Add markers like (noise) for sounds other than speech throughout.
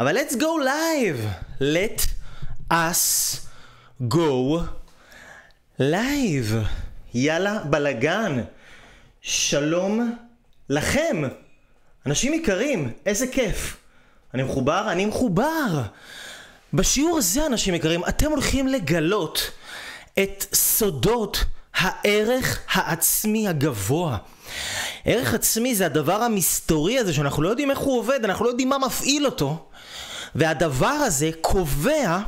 אבל let's go live. let us go live. יאללה, בלאגן. שלום לכם. אנשים יקרים, איזה כיף. אני מחובר? אני מחובר. בשיעור הזה, אנשים יקרים, אתם הולכים לגלות את סודות הערך העצמי הגבוה. ערך עצמי זה הדבר המסתורי הזה שאנחנו לא יודעים איך הוא עובד, אנחנו לא יודעים מה מפעיל אותו. והדבר הזה קובע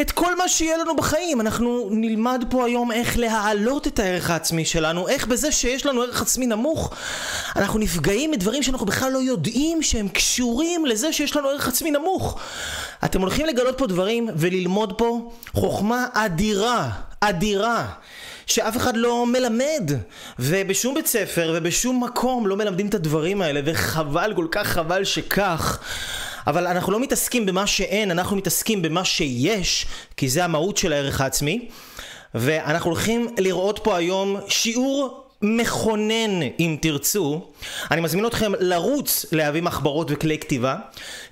את כל מה שיהיה לנו בחיים. אנחנו נלמד פה היום איך להעלות את הערך העצמי שלנו, איך בזה שיש לנו ערך עצמי נמוך, אנחנו נפגעים מדברים שאנחנו בכלל לא יודעים שהם קשורים לזה שיש לנו ערך עצמי נמוך. אתם הולכים לגלות פה דברים וללמוד פה חוכמה אדירה, אדירה. שאף אחד לא מלמד ובשום בית ספר ובשום מקום לא מלמדים את הדברים האלה וחבל, כל כך חבל שכך אבל אנחנו לא מתעסקים במה שאין, אנחנו מתעסקים במה שיש, כי זה המהות של הערך העצמי. ואנחנו הולכים לראות פה היום שיעור מכונן אם תרצו. אני מזמין אתכם לרוץ להביא מחברות וכלי כתיבה,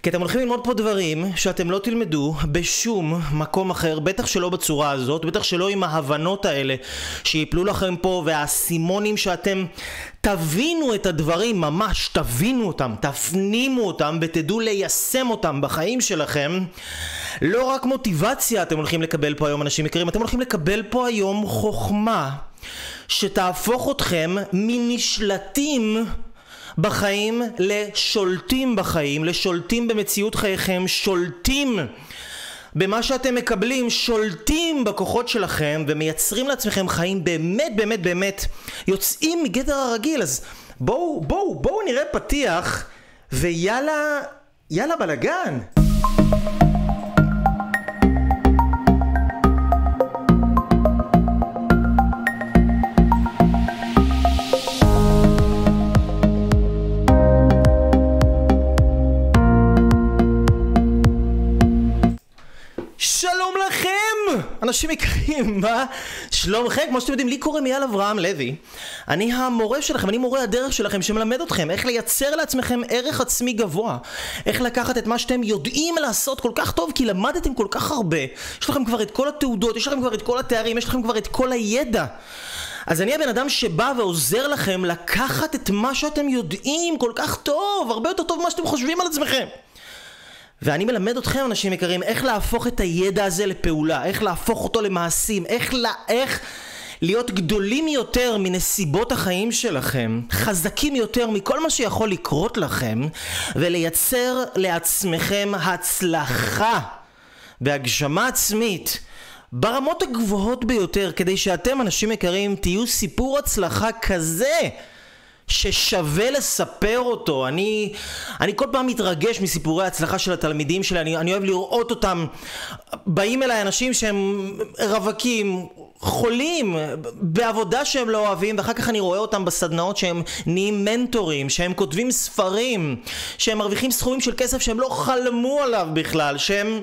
כי אתם הולכים ללמוד פה דברים שאתם לא תלמדו בשום מקום אחר, בטח שלא בצורה הזאת, בטח שלא עם ההבנות האלה שיפלו לכם פה והאסימונים שאתם תבינו את הדברים ממש, תבינו אותם, תפנימו אותם ותדעו ליישם אותם בחיים שלכם. לא רק מוטיבציה אתם הולכים לקבל פה היום אנשים יקרים, אתם הולכים לקבל פה היום חוכמה שתהפוך אתכם מנשלטים בחיים לשולטים בחיים, לשולטים במציאות חייכם, שולטים במה שאתם מקבלים, שולטים בכוחות שלכם ומייצרים לעצמכם חיים באמת באמת באמת יוצאים מגדר הרגיל. אז בואו בואו בואו נראה פתיח ויאללה יאללה בלאגן. אנשים יקרים, (laughs) מה שלומכם? כמו שאתם יודעים, לי קוראים אייל אברהם לוי. אני המורה שלכם, אני מורה הדרך שלכם שמלמד אתכם איך לייצר לעצמכם ערך עצמי גבוה. איך לקחת את מה שאתם יודעים לעשות כל כך טוב, כי למדתם כל כך הרבה. יש לכם כבר את כל התעודות, יש לכם כבר את כל התארים, יש לכם כבר את כל הידע. אז אני הבן אדם שבא ועוזר לכם לקחת את מה שאתם יודעים כל כך טוב, הרבה יותר טוב ממה שאתם חושבים על עצמכם. ואני מלמד אתכם אנשים יקרים איך להפוך את הידע הזה לפעולה, איך להפוך אותו למעשים, איך, לה, איך להיות גדולים יותר מנסיבות החיים שלכם, חזקים יותר מכל מה שיכול לקרות לכם, ולייצר לעצמכם הצלחה בהגשמה עצמית ברמות הגבוהות ביותר, כדי שאתם אנשים יקרים תהיו סיפור הצלחה כזה ששווה לספר אותו. אני, אני כל פעם מתרגש מסיפורי ההצלחה של התלמידים שלי, אני, אני אוהב לראות אותם. באים אליי אנשים שהם רווקים, חולים, בעבודה שהם לא אוהבים, ואחר כך אני רואה אותם בסדנאות שהם נהיים מנטורים, שהם כותבים ספרים, שהם מרוויחים סכומים של כסף שהם לא חלמו עליו בכלל, שהם...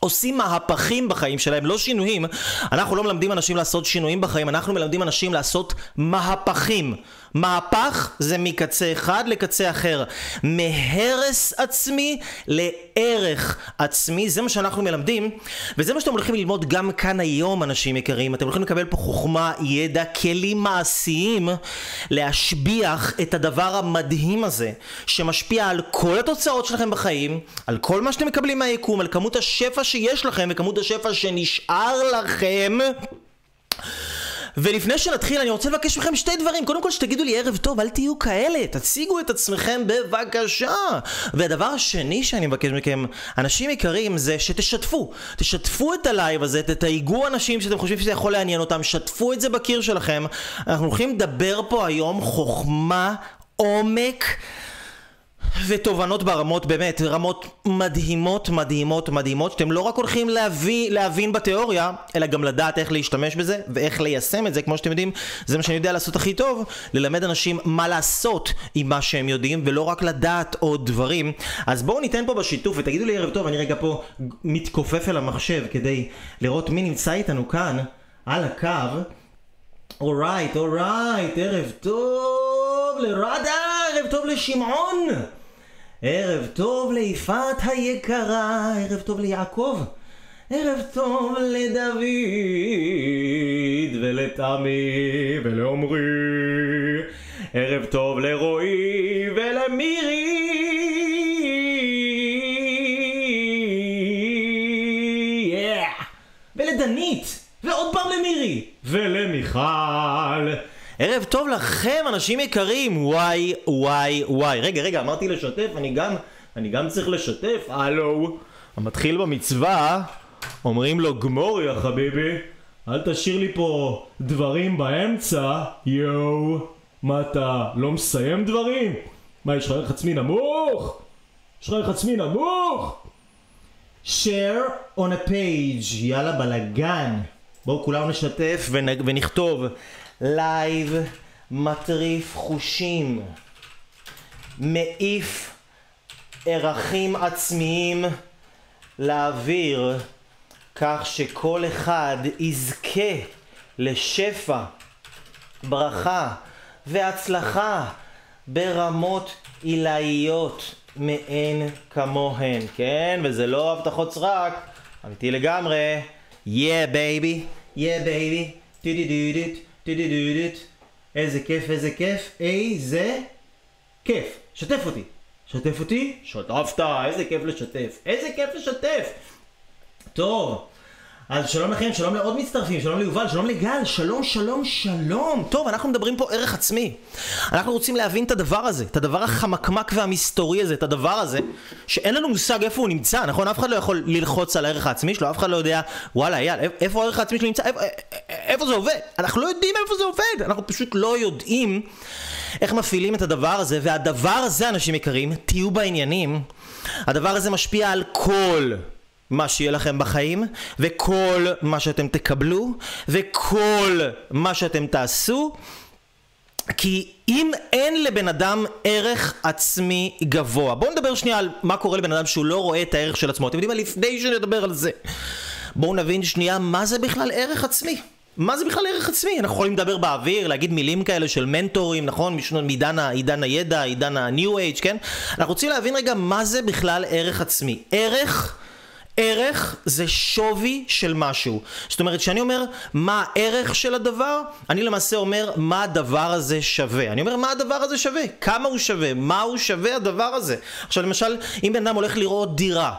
עושים מהפכים בחיים שלהם, לא שינויים. אנחנו לא מלמדים אנשים לעשות שינויים בחיים, אנחנו מלמדים אנשים לעשות מהפכים. מהפך זה מקצה אחד לקצה אחר. מהרס עצמי לערך עצמי, זה מה שאנחנו מלמדים, וזה מה שאתם הולכים ללמוד גם כאן היום, אנשים יקרים. אתם הולכים לקבל פה חוכמה, ידע, כלים מעשיים להשביח את הדבר המדהים הזה, שמשפיע על כל התוצאות שלכם בחיים, על כל מה שאתם מקבלים מהיקום, על כמות השפע שיש לכם וכמות השפע שנשאר לכם. ולפני שנתחיל אני רוצה לבקש מכם שתי דברים. קודם כל שתגידו לי ערב טוב אל תהיו כאלה תציגו את עצמכם בבקשה. והדבר השני שאני מבקש מכם אנשים יקרים זה שתשתפו. תשתפו את הלייב הזה תתייגו אנשים שאתם חושבים שזה יכול לעניין אותם שתפו את זה בקיר שלכם. אנחנו הולכים לדבר פה היום חוכמה עומק ותובנות ברמות באמת, רמות מדהימות מדהימות מדהימות שאתם לא רק הולכים להביא, להבין בתיאוריה אלא גם לדעת איך להשתמש בזה ואיך ליישם את זה. כמו שאתם יודעים זה מה שאני יודע לעשות הכי טוב ללמד אנשים מה לעשות עם מה שהם יודעים ולא רק לדעת עוד דברים. אז בואו ניתן פה בשיתוף ותגידו לי ערב טוב אני רגע פה מתכופף אל המחשב כדי לראות מי נמצא איתנו כאן על הקו. אורייט אורייט ערב טוב לרדה ערב טוב לשמעון ערב טוב ליפעת היקרה, ערב טוב ליעקב. ערב טוב לדוד ולתמי ולעומרי ערב טוב לרועי ולמירי. ולדנית ועוד פעם למירי ולמיכל ערב טוב לכם אנשים יקרים. וואי וואי וואי. רגע רגע אמרתי לשתף אני גם אני גם צריך לשתף. הלו. המתחיל במצווה אומרים לו גמור יא חביבי אל תשאיר לי פה דברים באמצע. יואו מה אתה לא מסיים דברים? מה יש לך ערך עצמי נמוך? יש לך ערך עצמי נמוך? share on a page. יאללה בלאגן. בואו כולנו נשתף ונ... ונכתוב לייב מטריף חושים מעיף ערכים עצמיים לאוויר כך שכל אחד יזכה לשפע, ברכה והצלחה ברמות עילאיות מאין כמוהן, כן? וזה לא הבטחות סרק, אמיתי לגמרי. yeah baby, yeah baby, טו-דו-דו-דו, טו-דו-דו-דו. איזה כיף, איזה כיף, איזה כיף. שתף אותי. שתף אותי? שתפת, איזה כיף לשתף. איזה כיף לשתף. טוב, אז שלום לכם, שלום לעוד מצטרפים, שלום ליובל, שלום לגל, שלום, שלום, שלום. טוב, אנחנו מדברים פה ערך עצמי. אנחנו רוצים להבין את הדבר הזה, את הדבר החמקמק והמסתורי הזה, את הדבר הזה, שאין לנו מושג איפה הוא נמצא, נכון? אף אחד לא יכול ללחוץ על הערך העצמי שלו, אף אחד לא יודע, וואלה, אייל, איפה הערך העצמי שלו נמצא? איפה, איפה זה עובד? אנחנו לא יודעים איפה זה עובד, אנחנו פשוט לא יודעים איך מפעילים את הדבר הזה, והדבר הזה, אנשים יקרים, תהיו בעניינים, הדבר הזה משפיע על כל... מה שיהיה לכם בחיים, וכל מה שאתם תקבלו, וכל מה שאתם תעשו, כי אם אין לבן אדם ערך עצמי גבוה, בואו נדבר שנייה על מה קורה לבן אדם שהוא לא רואה את הערך של עצמו. אתם יודעים מה? לפני שנדבר על זה, בואו נבין שנייה מה זה בכלל ערך עצמי. מה זה בכלל ערך עצמי? אנחנו יכולים לדבר באוויר, להגיד מילים כאלה של מנטורים, נכון? מעידן עידן הידע, עידן ה-new age, כן? אנחנו רוצים להבין רגע מה זה בכלל ערך עצמי. ערך... ערך זה שווי של משהו. זאת אומרת, כשאני אומר מה הערך של הדבר, אני למעשה אומר מה הדבר הזה שווה. אני אומר מה הדבר הזה שווה, כמה הוא שווה, מה הוא שווה הדבר הזה. עכשיו למשל, אם בן אדם הולך לראות דירה,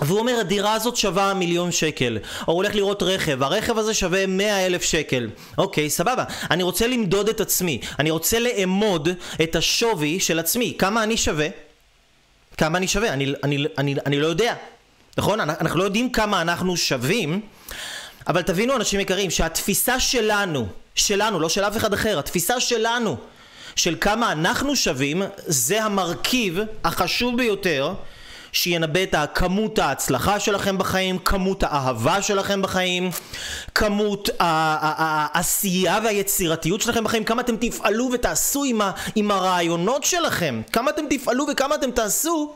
והוא אומר הדירה הזאת שווה מיליון שקל או הוא הולך לראות רכב, הרכב הזה שווה מאה אלף שקל אוקיי, סבבה, אני רוצה למדוד את עצמי אני רוצה לאמוד את השווי של עצמי כמה אני שווה? כמה אני שווה? אני, אני, אני, אני לא יודע נכון? אנחנו לא יודעים כמה אנחנו שווים, אבל תבינו אנשים יקרים שהתפיסה שלנו, שלנו, לא של אף אחד אחר, התפיסה שלנו של כמה אנחנו שווים זה המרכיב החשוב ביותר שינבא את כמות ההצלחה שלכם בחיים, כמות האהבה שלכם בחיים, כמות העשייה והיצירתיות שלכם בחיים, כמה אתם תפעלו ותעשו עם, עם הרעיונות שלכם, כמה אתם תפעלו וכמה אתם תעשו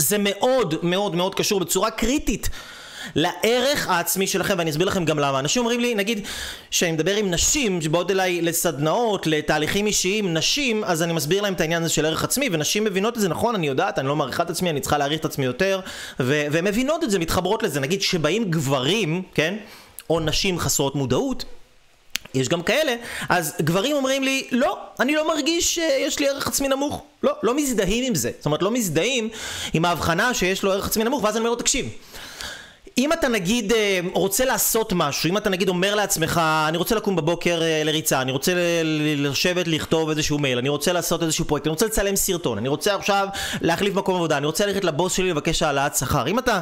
זה מאוד מאוד מאוד קשור בצורה קריטית לערך העצמי שלכם ואני אסביר לכם גם למה. אנשים אומרים לי נגיד שאני מדבר עם נשים שבאות אליי לסדנאות לתהליכים אישיים נשים אז אני מסביר להם את העניין הזה של ערך עצמי ונשים מבינות את זה. נכון אני יודעת אני לא מעריכה את עצמי אני צריכה להעריך את עצמי יותר והן מבינות את זה מתחברות לזה. נגיד שבאים גברים כן או נשים חסרות מודעות יש גם כאלה, אז גברים אומרים לי, לא, אני לא מרגיש שיש לי ערך עצמי נמוך. לא, לא מזדהים עם זה. זאת אומרת, לא מזדהים עם ההבחנה שיש לו ערך עצמי נמוך, ואז אני אומר לו, תקשיב, אם אתה נגיד אה, רוצה לעשות משהו, אם אתה נגיד אומר לעצמך, אני רוצה לקום בבוקר אה, לריצה, אני רוצה לשבת לכתוב איזשהו מייל, אני רוצה לעשות איזשהו פרויקט, אני רוצה לצלם סרטון, אני רוצה עכשיו להחליף מקום עבודה, אני רוצה ללכת לבוס שלי לבקש העלאת שכר. אם אתה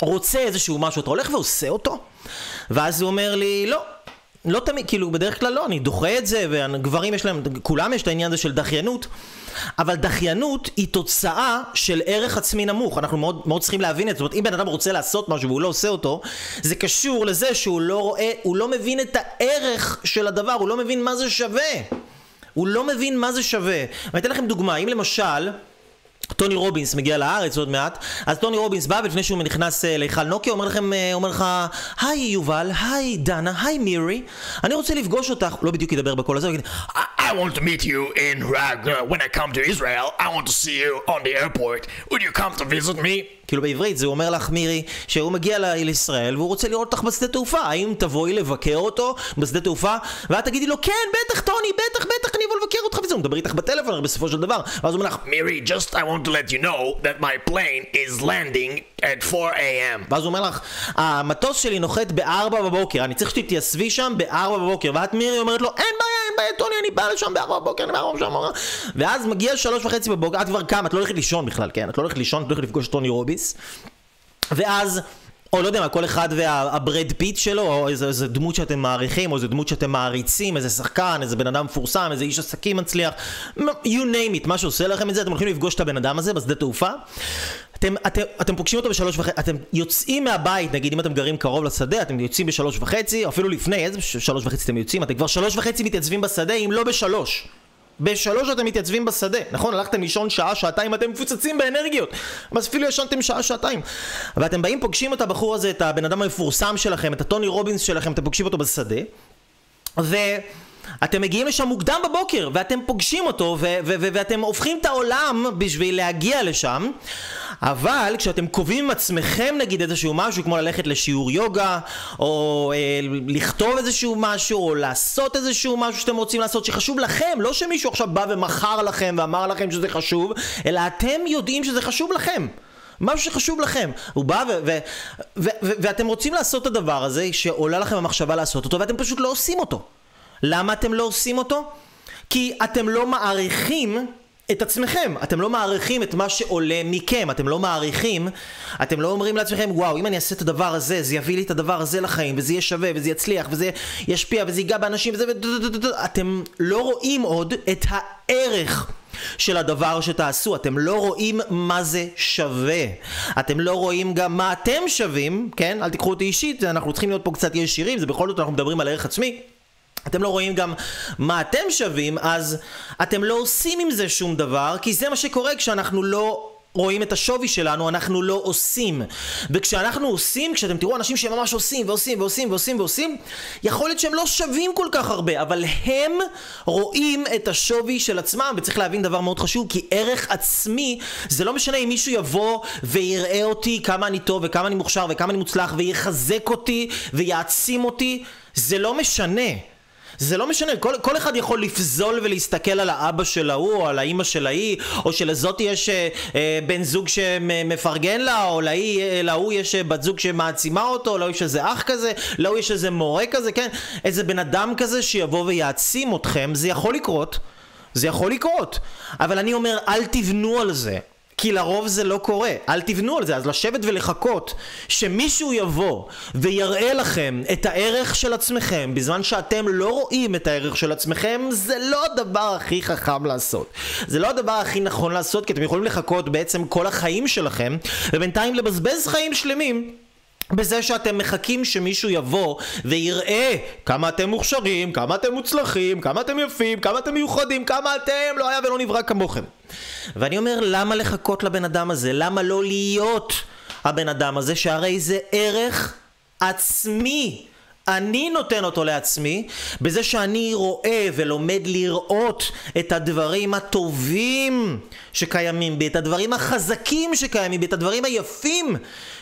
רוצה איזשהו משהו, אתה הולך ועושה אותו, ואז הוא אומר לי, לא, לא תמיד, כאילו בדרך כלל לא, אני דוחה את זה, וגברים יש להם, כולם יש את העניין הזה של דחיינות, אבל דחיינות היא תוצאה של ערך עצמי נמוך, אנחנו מאוד, מאוד צריכים להבין את זה, זאת אומרת אם בן אדם רוצה לעשות משהו והוא לא עושה אותו, זה קשור לזה שהוא לא רואה, הוא לא מבין את הערך של הדבר, הוא לא מבין מה זה שווה, הוא לא מבין מה זה שווה. ואני אתן לכם דוגמה, אם למשל, טוני רובינס מגיע לארץ עוד מעט, אז טוני רובינס בא ולפני שהוא נכנס אה, להיכל נוקיה אומר לכם, אה, אומר לך, היי יובל, היי דנה, היי מירי, אני רוצה לפגוש אותך, לא בדיוק ידבר בקול הזה, יגיד, I want to meet you in Rag when I come to Israel. I want to see you on the airport. Would you come to visit me? כאילו בעברית זה אומר לך מירי שהוא מגיע לישראל והוא רוצה לראות אותך בשדה תעופה. האם תבואי לבקר אותו בשדה תעופה? ואת תגידי לו כן בטח טוני בטח בטח אני אבוא לבקר אותך. וזה הוא מדבר איתך בטלפון בסופו של דבר ואז הוא אומר לך Miri, just I want to let you know that my plane is landing at 4 a.m. ואז הוא אומר לך, המטוס שלי נוחת בארבע בבוקר, אני צריך שתתייצבי שם בארבע בבוקר. ואת מירי אומרת לו, אין בעיה, אין בעיה, טוני, אני בא לשם בארבע בבוקר, אני בארבע בבוקר. ואז מגיע שלוש וחצי בבוקר, את כבר קמה, את לא הולכת לישון בכלל, כן? את לא הולכת לישון, את לא הולכת לפגוש את טוני רוביס. ואז... או לא יודע מה, כל אחד והבראד פיט שלו, או איזה, איזה דמות שאתם מעריכים, או איזה דמות שאתם מעריצים, איזה שחקן, איזה בן אדם מפורסם, איזה איש עסקים מצליח, you name it, מה שעושה לכם את זה, אתם הולכים לפגוש את הבן אדם הזה בשדה תעופה, אתם, אתם, אתם פוגשים אותו בשלוש וחצי, אתם יוצאים מהבית, נגיד אם אתם גרים קרוב לשדה, אתם יוצאים בשלוש וחצי, או אפילו לפני, איזה שלוש וחצי אתם יוצאים, אתם כבר שלוש וחצי מתייצבים בשדה, אם לא בשלוש. בשלוש אתם מתייצבים בשדה, נכון? הלכתם לישון שעה, שעתיים, אתם מפוצצים באנרגיות. אז אפילו ישנתם שעה, שעתיים. ואתם באים, פוגשים את הבחור הזה, את הבן אדם המפורסם שלכם, את הטוני רובינס שלכם, אתם פוגשים אותו בשדה. ואתם מגיעים לשם מוקדם בבוקר, ואתם פוגשים אותו, ו- ו- ו- ואתם הופכים את העולם בשביל להגיע לשם, אבל כשאתם קובעים עם עצמכם נגיד איזשהו משהו, כמו ללכת לשיעור יוגה, או אה, לכתוב איזשהו משהו, או לעשות איזשהו משהו שאתם רוצים לעשות שחשוב לכם, לא שמישהו עכשיו בא ומכר לכם ואמר לכם שזה חשוב, אלא אתם יודעים שזה חשוב לכם. משהו שחשוב לכם. הוא בא ו- ו- ו- ו- ואתם רוצים לעשות את הדבר הזה שעולה לכם המחשבה לעשות אותו ואתם פשוט לא עושים אותו. למה אתם לא עושים אותו? כי אתם לא מעריכים את עצמכם, אתם לא מעריכים את מה שעולה מכם, אתם לא מעריכים, אתם לא אומרים לעצמכם, וואו, אם אני אעשה את הדבר הזה, זה יביא לי את הדבר הזה לחיים, וזה יהיה שווה, וזה יצליח, וזה ישפיע, וזה ייגע באנשים, וזה... אתם לא רואים עוד את הערך. של הדבר שתעשו, אתם לא רואים מה זה שווה. אתם לא רואים גם מה אתם שווים, כן? אל תיקחו אותי אישית, אנחנו צריכים להיות פה קצת ישירים, זה בכל זאת אנחנו מדברים על ערך עצמי. אתם לא רואים גם מה אתם שווים, אז אתם לא עושים עם זה שום דבר, כי זה מה שקורה כשאנחנו לא רואים את השווי שלנו, אנחנו לא עושים. וכשאנחנו עושים, כשאתם תראו אנשים שממש עושים ועושים ועושים ועושים ועושים, יכול להיות שהם לא שווים כל כך הרבה, אבל הם רואים את השווי של עצמם, וצריך להבין דבר מאוד חשוב, כי ערך עצמי, זה לא משנה אם מישהו יבוא ויראה אותי כמה אני טוב וכמה אני מוכשר וכמה אני מוצלח ויחזק אותי ויעצים אותי, זה לא משנה. זה לא משנה, כל, כל אחד יכול לפזול ולהסתכל על האבא של ההוא, או על האימא של ההיא, או שלזאת יש אה, אה, בן זוג שמפרגן לה, או להיא, אה, להוא יש אה, בת זוג שמעצימה אותו, להוא יש איזה אח כזה, להוא יש איזה מורה כזה, כן? איזה בן אדם כזה שיבוא ויעצים אתכם, זה יכול לקרות. זה יכול לקרות. אבל אני אומר, אל תבנו על זה. כי לרוב זה לא קורה, אל תבנו על זה, אז לשבת ולחכות שמישהו יבוא ויראה לכם את הערך של עצמכם בזמן שאתם לא רואים את הערך של עצמכם זה לא הדבר הכי חכם לעשות. זה לא הדבר הכי נכון לעשות כי אתם יכולים לחכות בעצם כל החיים שלכם ובינתיים לבזבז חיים שלמים בזה שאתם מחכים שמישהו יבוא ויראה כמה אתם מוכשרים, כמה אתם מוצלחים, כמה אתם יפים, כמה אתם מיוחדים, כמה אתם לא היה ולא נברא כמוכם. ואני אומר, למה לחכות לבן אדם הזה? למה לא להיות הבן אדם הזה, שהרי זה ערך עצמי. אני נותן אותו לעצמי בזה שאני רואה ולומד לראות את הדברים הטובים שקיימים בי, את הדברים החזקים שקיימים בי, את הדברים היפים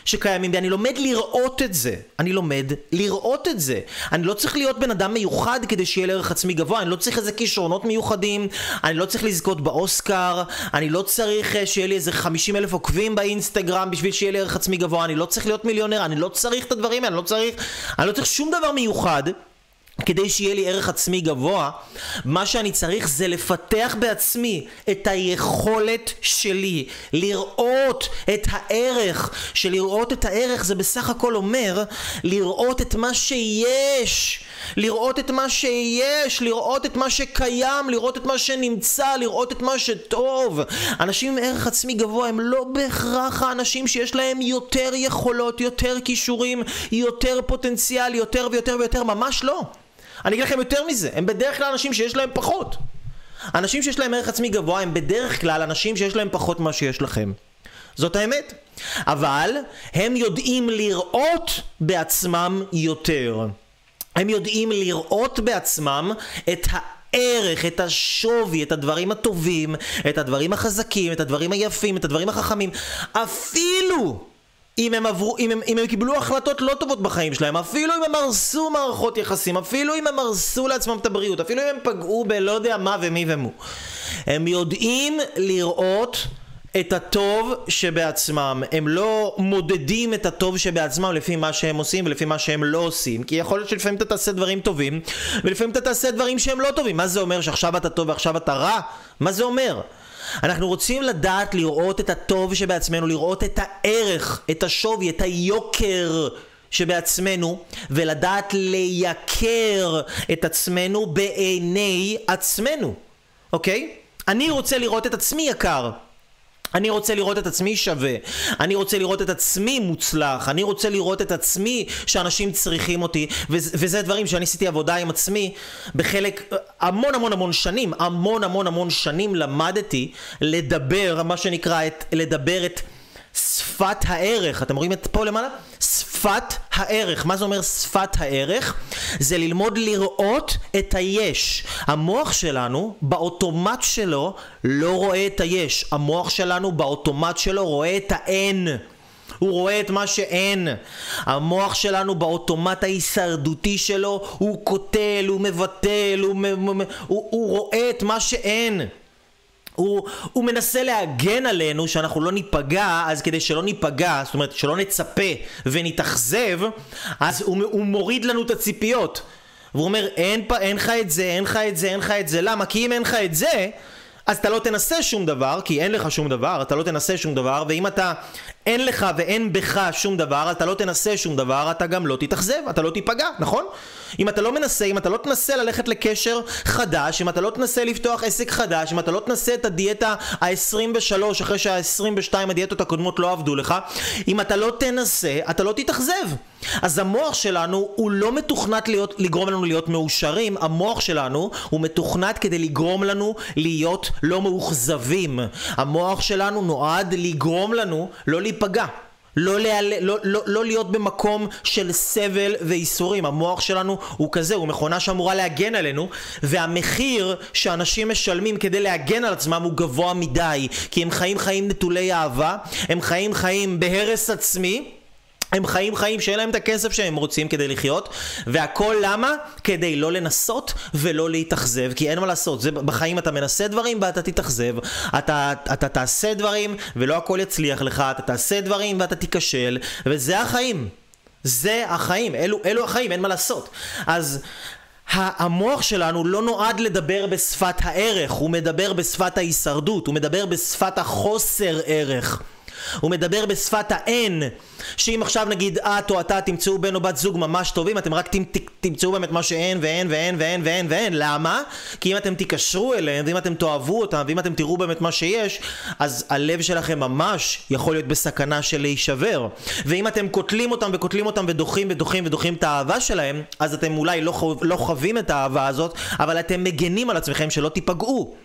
שקיימים בי. אני לומד לראות את זה. אני לומד לראות את זה. אני לא צריך להיות בן אדם מיוחד כדי שיהיה לי ערך עצמי גבוה, אני לא צריך איזה כישרונות מיוחדים, אני לא צריך לזכות באוסקר, אני לא צריך אה, שיהיה לי איזה 50 אלף עוקבים באינסטגרם בשביל שיהיה לי ערך עצמי גבוה, אני לא צריך להיות מיליונר, אני לא צריך את הדברים האלה, אני לא צריך, אני לא צריך שום דבר מיוחד. כדי שיהיה לי ערך עצמי גבוה, מה שאני צריך זה לפתח בעצמי את היכולת שלי לראות את הערך, שלראות את הערך זה בסך הכל אומר לראות את מה שיש, לראות את מה שיש, לראות את מה שקיים, לראות את מה שנמצא, לראות את מה שטוב. אנשים עם ערך עצמי גבוה הם לא בהכרח האנשים שיש להם יותר יכולות, יותר כישורים, יותר פוטנציאל, יותר ויותר ויותר, ממש לא. אני אגיד לכם יותר מזה, הם בדרך כלל אנשים שיש להם פחות. אנשים שיש להם ערך עצמי גבוה הם בדרך כלל אנשים שיש להם פחות ממה שיש לכם. זאת האמת. אבל הם יודעים לראות בעצמם יותר. הם יודעים לראות בעצמם את הערך, את השווי, את הדברים הטובים, את הדברים החזקים, את הדברים היפים, את הדברים החכמים. אפילו אם הם, עברו, אם, הם, אם הם קיבלו החלטות לא טובות בחיים שלהם, אפילו אם הם הרסו מערכות יחסים, אפילו אם הם הרסו לעצמם את הבריאות, אפילו אם הם פגעו בלא יודע מה ומי ומו. הם יודעים לראות את הטוב שבעצמם. הם לא מודדים את הטוב שבעצמם לפי מה שהם עושים ולפי מה שהם לא עושים. כי יכול להיות שלפעמים אתה תעשה דברים טובים, ולפעמים אתה תעשה דברים שהם לא טובים. מה זה אומר שעכשיו אתה טוב ועכשיו אתה רע? מה זה אומר? אנחנו רוצים לדעת לראות את הטוב שבעצמנו, לראות את הערך, את השווי, את היוקר שבעצמנו, ולדעת לייקר את עצמנו בעיני עצמנו, אוקיי? אני רוצה לראות את עצמי יקר. אני רוצה לראות את עצמי שווה, אני רוצה לראות את עצמי מוצלח, אני רוצה לראות את עצמי שאנשים צריכים אותי, וזה, וזה דברים שאני עשיתי עבודה עם עצמי בחלק, המון המון המון שנים, המון המון המון שנים למדתי לדבר, מה שנקרא, את, לדבר את שפת הערך, אתם רואים את פה למעלה? שפת הערך. מה זה אומר שפת הערך? זה ללמוד לראות את היש. המוח שלנו, באוטומט שלו, לא רואה את היש. המוח שלנו, באוטומט שלו, רואה את האין. הוא רואה את מה שאין. המוח שלנו באוטומט ההישרדותי שלו, הוא קוטל, הוא מבטל, הוא, הוא, הוא רואה את מה שאין. הוא, הוא מנסה להגן עלינו שאנחנו לא ניפגע, אז כדי שלא ניפגע, זאת אומרת שלא נצפה ונתאכזב, אז הוא, הוא מוריד לנו את הציפיות. והוא אומר, אין, לך את זה, אין לך את זה, אין לך את זה. למה? כי אם אין לך את זה, אז אתה לא תנסה שום דבר, כי אין לך שום דבר, אתה לא תנסה שום דבר, ואם אתה אין לך ואין בך שום דבר, אתה לא תנסה שום דבר, אתה גם לא תתאכזב, אתה לא תיפגע, נכון? אם אתה לא מנסה, אם אתה לא תנסה ללכת לקשר חדש, אם אתה לא תנסה לפתוח עסק חדש, אם אתה לא תנסה את הדיאטה ה-23 אחרי שה-22 הדיאטות הקודמות לא עבדו לך, אם אתה לא תנסה, אתה לא תתאכזב. אז המוח שלנו הוא לא מתוכנת להיות, לגרום לנו להיות מאושרים, המוח שלנו הוא מתוכנת כדי לגרום לנו להיות לא מאוכזבים. המוח שלנו נועד לגרום לנו לא להיפגע. לא, להיעל... לא, לא, לא להיות במקום של סבל וייסורים. המוח שלנו הוא כזה, הוא מכונה שאמורה להגן עלינו, והמחיר שאנשים משלמים כדי להגן על עצמם הוא גבוה מדי, כי הם חיים חיים נטולי אהבה, הם חיים חיים בהרס עצמי. הם חיים חיים שאין להם את הכסף שהם רוצים כדי לחיות והכל למה? כדי לא לנסות ולא להתאכזב כי אין מה לעשות, זה, בחיים אתה מנסה דברים ואתה תתאכזב אתה, אתה תעשה דברים ולא הכל יצליח לך אתה תעשה דברים ואתה תיכשל וזה החיים זה החיים, אלו, אלו החיים, אין מה לעשות אז המוח שלנו לא נועד לדבר בשפת הערך, הוא מדבר בשפת ההישרדות, הוא מדבר בשפת החוסר ערך הוא מדבר בשפת האין שאם עכשיו נגיד את או אתה תמצאו בן או בת זוג ממש טובים אתם רק תמצאו באמת מה שאין ואין ואין ואין ואין ואין למה? כי אם אתם תיקשרו אליהם ואם אתם תאהבו אותם ואם אתם תראו באמת מה שיש אז הלב שלכם ממש יכול להיות בסכנה של להישבר. ואם אתם קוטלים אותם וקוטלים אותם ודוחים ודוחים ודוחים את האהבה שלהם אז אתם אולי לא, חו... לא חווים את האהבה הזאת אבל אתם מגנים על עצמכם שלא תיפגעו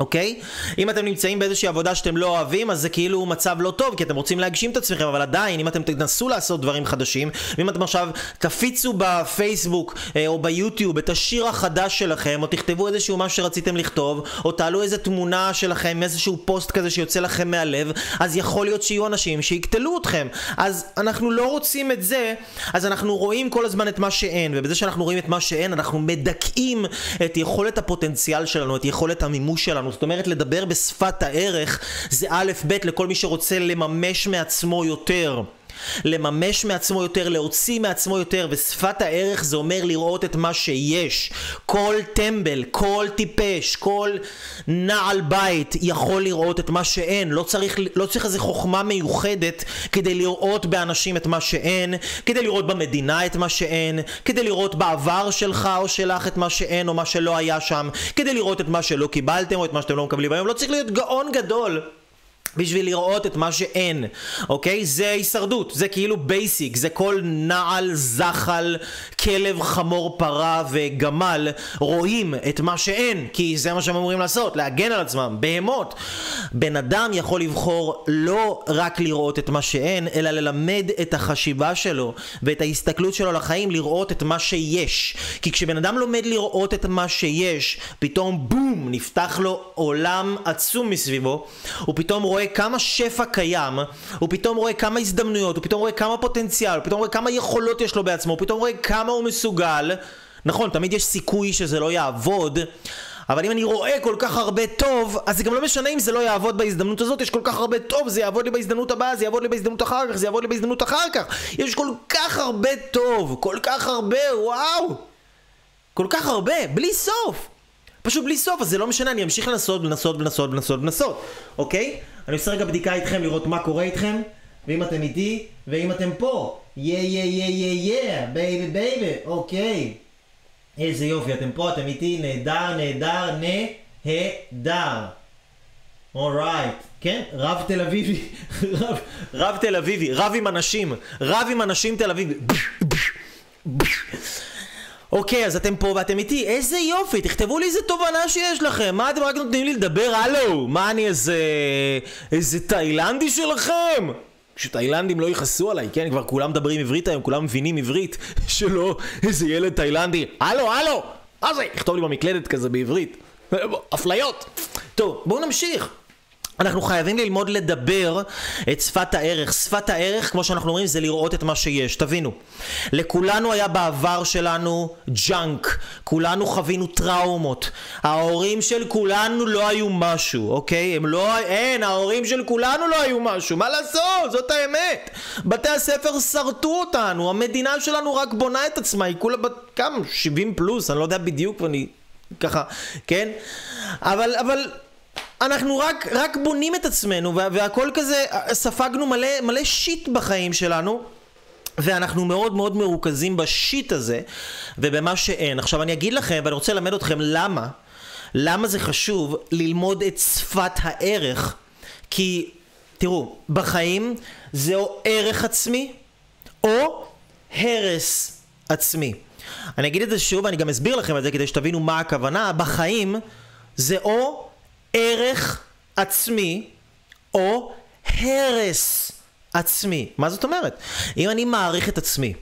אוקיי? אם אתם נמצאים באיזושהי עבודה שאתם לא אוהבים, אז זה כאילו מצב לא טוב, כי אתם רוצים להגשים את עצמכם, אבל עדיין, אם אתם תנסו לעשות דברים חדשים, ואם אתם עכשיו תפיצו בפייסבוק אה, או ביוטיוב את השיר החדש שלכם, או תכתבו איזשהו משהו שרציתם לכתוב, או תעלו איזה תמונה שלכם, איזשהו פוסט כזה שיוצא לכם מהלב, אז יכול להיות שיהיו אנשים שיקטלו אתכם. אז אנחנו לא רוצים את זה, אז אנחנו רואים כל הזמן את מה שאין, ובזה שאנחנו רואים את מה שאין, אנחנו מדכאים את יכולת הפוטנציאל שלנו, את יכולת המימוש שלנו. זאת אומרת, לדבר בשפת הערך זה א' ב' לכל מי שרוצה לממש מעצמו יותר. לממש מעצמו יותר, להוציא מעצמו יותר, ושפת הערך זה אומר לראות את מה שיש. כל טמבל, כל טיפש, כל נעל בית יכול לראות את מה שאין. לא צריך, לא צריך איזה חוכמה מיוחדת כדי לראות באנשים את מה שאין, כדי לראות במדינה את מה שאין, כדי לראות בעבר שלך או שלך את מה שאין או מה שלא היה שם, כדי לראות את מה שלא קיבלתם או את מה שאתם לא מקבלים היום. לא צריך להיות גאון גדול. בשביל לראות את מה שאין, אוקיי? זה הישרדות, זה כאילו basic, זה כל נעל, זחל, כלב, חמור, פרה וגמל רואים את מה שאין, כי זה מה שהם אמורים לעשות, להגן על עצמם, בהמות. בן אדם יכול לבחור לא רק לראות את מה שאין, אלא ללמד את החשיבה שלו ואת ההסתכלות שלו לחיים, לראות את מה שיש. כי כשבן אדם לומד לראות את מה שיש, פתאום בום, נפתח לו עולם עצום מסביבו, הוא פתאום רואה כמה שפע קיים, הוא פתאום רואה כמה הזדמנויות, הוא פתאום רואה כמה פוטנציאל, הוא פתאום רואה כמה יכולות יש לו בעצמו, הוא פתאום רואה כמה הוא מסוגל. נכון, תמיד יש סיכוי שזה לא יעבוד, אבל אם אני רואה כל כך הרבה טוב, אז זה גם לא משנה אם זה לא יעבוד בהזדמנות הזאת, יש כל כך הרבה טוב, זה יעבוד לי בהזדמנות הבאה, זה יעבוד לי בהזדמנות אחר כך, זה יעבוד לי בהזדמנות אחר כך. יש כל כך הרבה טוב, כל כך הרבה, וואו! כל כך הרבה, בלי סוף. פשוט בלי סוף, אז זה לא משנה, אני אמשיך לנסות ולנסות ולנסות ולנסות ולנסות, אוקיי? אני עושה רגע בדיקה איתכם לראות מה קורה איתכם, ואם אתם איתי, ואם אתם פה. yeah yeah yeah yeah yeah, baby baby, אוקיי. איזה יופי, אתם פה, אתם איתי, נהדר, נהדר, נהדר. alright, כן? רב תל אביבי, רב, רב תל אביבי, רב עם אנשים, רב עם אנשים תל אביבי. אוקיי, אז אתם פה ואתם איתי, איזה יופי, תכתבו לי איזה תובנה שיש לכם, מה אתם רק נותנים לי לדבר? הלו, מה אני איזה... איזה תאילנדי שלכם? שתאילנדים לא יכעסו עליי, כן? כבר כולם מדברים עברית היום, כולם מבינים עברית, (laughs) שלא איזה ילד תאילנדי. הלו, הלו! מה זה? יכתוב לי במקלדת כזה בעברית. אפליות. טוב, בואו נמשיך. אנחנו חייבים ללמוד לדבר את שפת הערך. שפת הערך, כמו שאנחנו אומרים, זה לראות את מה שיש. תבינו, לכולנו היה בעבר שלנו ג'אנק, כולנו חווינו טראומות. ההורים של כולנו לא היו משהו, אוקיי? הם לא... אין, ההורים של כולנו לא היו משהו. מה לעשות? זאת האמת. בתי הספר שרטו אותנו, המדינה שלנו רק בונה את עצמה, היא כולה בת... כמה? 70 פלוס, אני לא יודע בדיוק, ואני... ככה, כן? אבל, אבל... אנחנו רק, רק בונים את עצמנו, וה, והכל כזה, ספגנו מלא, מלא שיט בחיים שלנו. ואנחנו מאוד מאוד מרוכזים בשיט הזה ובמה שאין. עכשיו אני אגיד לכם ואני רוצה ללמד אתכם למה למה זה חשוב ללמוד את שפת הערך כי תראו, בחיים זה או ערך עצמי או הרס עצמי. אני אגיד את זה שוב, אני גם אסביר לכם את זה כדי שתבינו מה הכוונה. בחיים זה או ערך עצמי או הרס עצמי. מה זאת אומרת? אם אני מעריך את עצמי,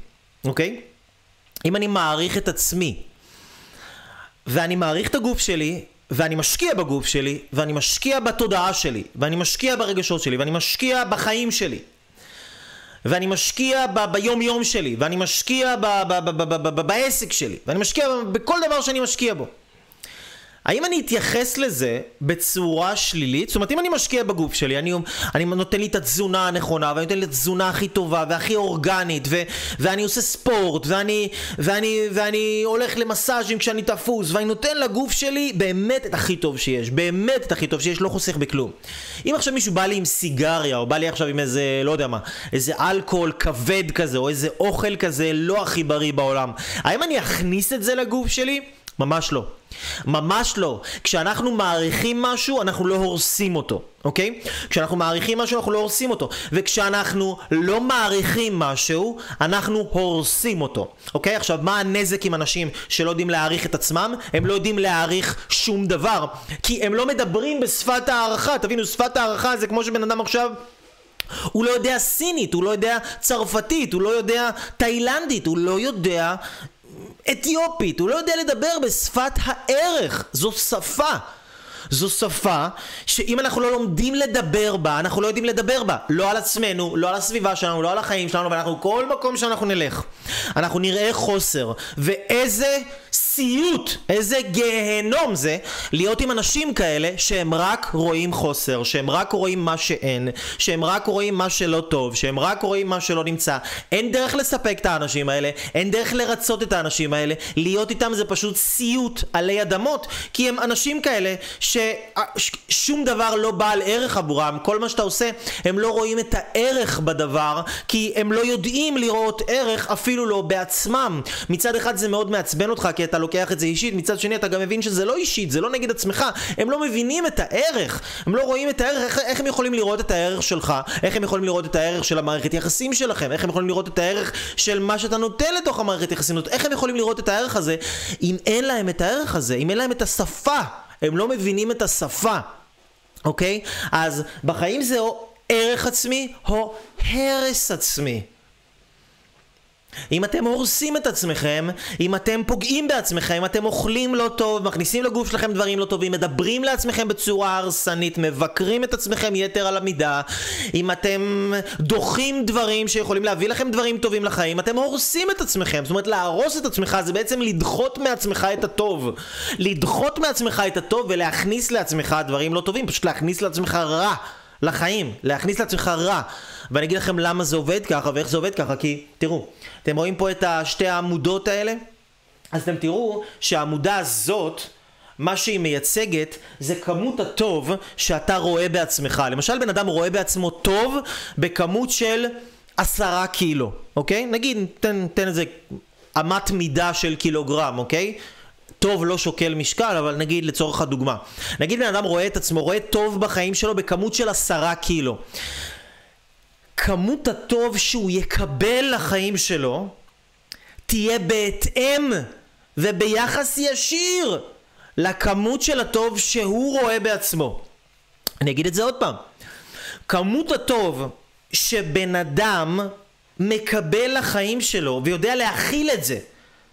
אוקיי? אם אני מעריך את עצמי ואני מעריך את הגוף שלי ואני משקיע בגוף שלי ואני משקיע בתודעה שלי ואני משקיע ברגשות שלי ואני משקיע בחיים שלי ואני משקיע ב- ביום יום שלי ואני משקיע ב- ב- ב- ב- ב- בעסק שלי ואני משקיע בכל דבר שאני משקיע בו האם אני אתייחס לזה בצורה שלילית? זאת אומרת, אם אני משקיע בגוף שלי, אני, אני נותן לי את התזונה הנכונה, ואני נותן לי את התזונה הכי טובה והכי אורגנית, ו, ואני עושה ספורט, ואני, ואני, ואני הולך למסאז'ים כשאני תפוס, ואני נותן לגוף שלי באמת את הכי טוב שיש, באמת את הכי טוב שיש, לא חוסך בכלום. אם עכשיו מישהו בא לי עם סיגריה, או בא לי עכשיו עם איזה, לא יודע מה, איזה אלכוהול כבד כזה, או איזה אוכל כזה לא הכי בריא בעולם, האם אני אכניס את זה לגוף שלי? ממש לא. ממש לא. כשאנחנו מעריכים משהו, אנחנו לא הורסים אותו, אוקיי? כשאנחנו מעריכים משהו, אנחנו לא הורסים אותו. וכשאנחנו לא מעריכים משהו, אנחנו הורסים אותו, אוקיי? עכשיו, מה הנזק עם אנשים שלא יודעים להעריך את עצמם? הם לא יודעים להעריך שום דבר. כי הם לא מדברים בשפת הערכה. תבינו, שפת הערכה זה כמו שבן אדם עכשיו... הוא לא יודע סינית, הוא לא יודע צרפתית, הוא לא יודע תאילנדית, הוא לא יודע אתיופית, הוא לא יודע לדבר בשפת הערך, זו שפה. זו שפה שאם אנחנו לא לומדים לדבר בה, אנחנו לא יודעים לדבר בה. לא על עצמנו, לא על הסביבה שלנו, לא על החיים שלנו, ואנחנו כל מקום שאנחנו נלך, אנחנו נראה חוסר. ואיזה סיוט, איזה גיהנום זה להיות עם אנשים כאלה שהם רק רואים חוסר, שהם רק רואים מה שאין, שהם רק רואים מה שלא טוב, שהם רק רואים מה שלא נמצא. אין דרך לספק את האנשים האלה, אין דרך לרצות את האנשים האלה, להיות איתם זה פשוט סיוט עלי אדמות, כי הם אנשים כאלה ששום דבר לא בעל ערך עבורם, כל מה שאתה עושה, הם לא רואים את הערך בדבר, כי הם לא יודעים לראות ערך אפילו לא בעצמם. מצד אחד זה מאוד מעצבן אותך, כי אתה לוקח את זה אישית, מצד שני אתה גם מבין שזה לא אישית, זה לא נגד עצמך, הם לא מבינים את הערך, הם לא רואים את הערך, איך, איך הם יכולים לראות את הערך שלך, איך הם יכולים לראות את הערך של המערכת יחסים שלכם, איך הם יכולים לראות את הערך של מה שאתה נותן לתוך המערכת יחסים, איך הם יכולים לראות את הערך הזה, אם אין להם את הערך הזה, אם אין להם את השפה, הם לא מבינים את השפה, אוקיי? אז בחיים זה או ערך עצמי או הרס עצמי. אם אתם הורסים את עצמכם, אם אתם פוגעים בעצמכם, אם אתם אוכלים לא טוב, מכניסים לגוף שלכם דברים לא טובים, מדברים לעצמכם בצורה הרסנית, מבקרים את עצמכם יתר על המידה, אם אתם דוחים דברים שיכולים להביא לכם דברים טובים לחיים, אתם הורסים את עצמכם. זאת אומרת, להרוס את עצמך זה בעצם לדחות מעצמך את הטוב. לדחות מעצמך את הטוב ולהכניס לעצמך דברים לא טובים, פשוט להכניס לעצמך רע. לחיים, להכניס לעצמך רע. ואני אגיד לכם למה זה עובד ככה ואיך זה עובד ככה, כי תראו, אתם רואים פה את שתי העמודות האלה? אז אתם תראו שהעמודה הזאת, מה שהיא מייצגת זה כמות הטוב שאתה רואה בעצמך. למשל בן אדם רואה בעצמו טוב בכמות של עשרה קילו, אוקיי? נגיד, תן, תן איזה אמת מידה של קילוגרם, אוקיי? טוב לא שוקל משקל, אבל נגיד לצורך הדוגמה. נגיד בן אדם רואה את עצמו, רואה טוב בחיים שלו בכמות של עשרה קילו. כמות הטוב שהוא יקבל לחיים שלו תהיה בהתאם וביחס ישיר לכמות של הטוב שהוא רואה בעצמו. אני אגיד את זה עוד פעם. כמות הטוב שבן אדם מקבל לחיים שלו ויודע להכיל את זה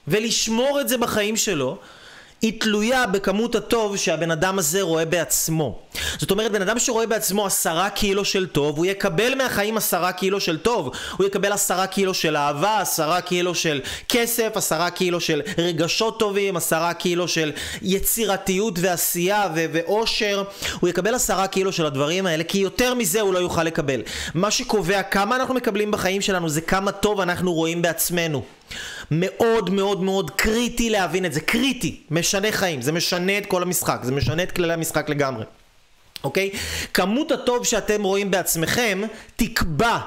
ולשמור את זה בחיים שלו היא תלויה בכמות הטוב שהבן אדם הזה רואה בעצמו. זאת אומרת, בן אדם שרואה בעצמו עשרה קילו של טוב, הוא יקבל מהחיים עשרה קילו של טוב. הוא יקבל עשרה קילו של אהבה, עשרה קילו של כסף, עשרה קילו של רגשות טובים, עשרה קילו של יצירתיות ועשייה ו- ואושר. הוא יקבל עשרה קילו של הדברים האלה, כי יותר מזה הוא לא יוכל לקבל. מה שקובע כמה אנחנו מקבלים בחיים שלנו זה כמה טוב אנחנו רואים בעצמנו. מאוד מאוד מאוד קריטי להבין את זה, קריטי, משנה חיים, זה משנה את כל המשחק, זה משנה את כללי המשחק לגמרי, אוקיי? כמות הטוב שאתם רואים בעצמכם תקבע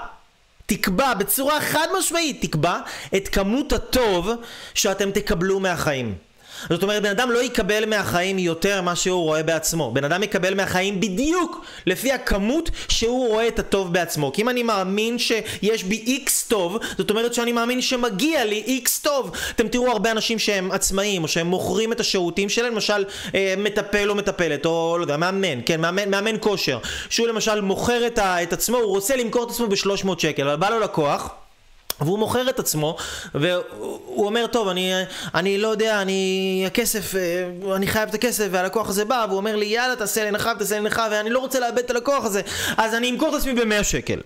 תקבע בצורה חד משמעית, תקבע את כמות הטוב שאתם תקבלו מהחיים. זאת אומרת, בן אדם לא יקבל מהחיים יותר מה שהוא רואה בעצמו. בן אדם יקבל מהחיים בדיוק לפי הכמות שהוא רואה את הטוב בעצמו. כי אם אני מאמין שיש בי איקס טוב, זאת אומרת שאני מאמין שמגיע לי איקס טוב. אתם תראו הרבה אנשים שהם עצמאים, או שהם מוכרים את השירותים שלהם, למשל אה, מטפל או מטפלת, או לא יודע, מאמן, כן, מאמן, מאמן כושר. שהוא למשל מוכר את, ה, את עצמו, הוא רוצה למכור את עצמו ב-300 שקל, אבל בא לו לקוח. והוא מוכר את עצמו, והוא אומר, טוב, אני, אני לא יודע, אני, הכסף, אה, אני חייב את הכסף, והלקוח הזה בא, והוא אומר לי, יאללה, תעשה לי הנחה תעשה לי הנחה, ואני לא רוצה לאבד את הלקוח הזה, אז אני אמכור את עצמי ב-100 שקל.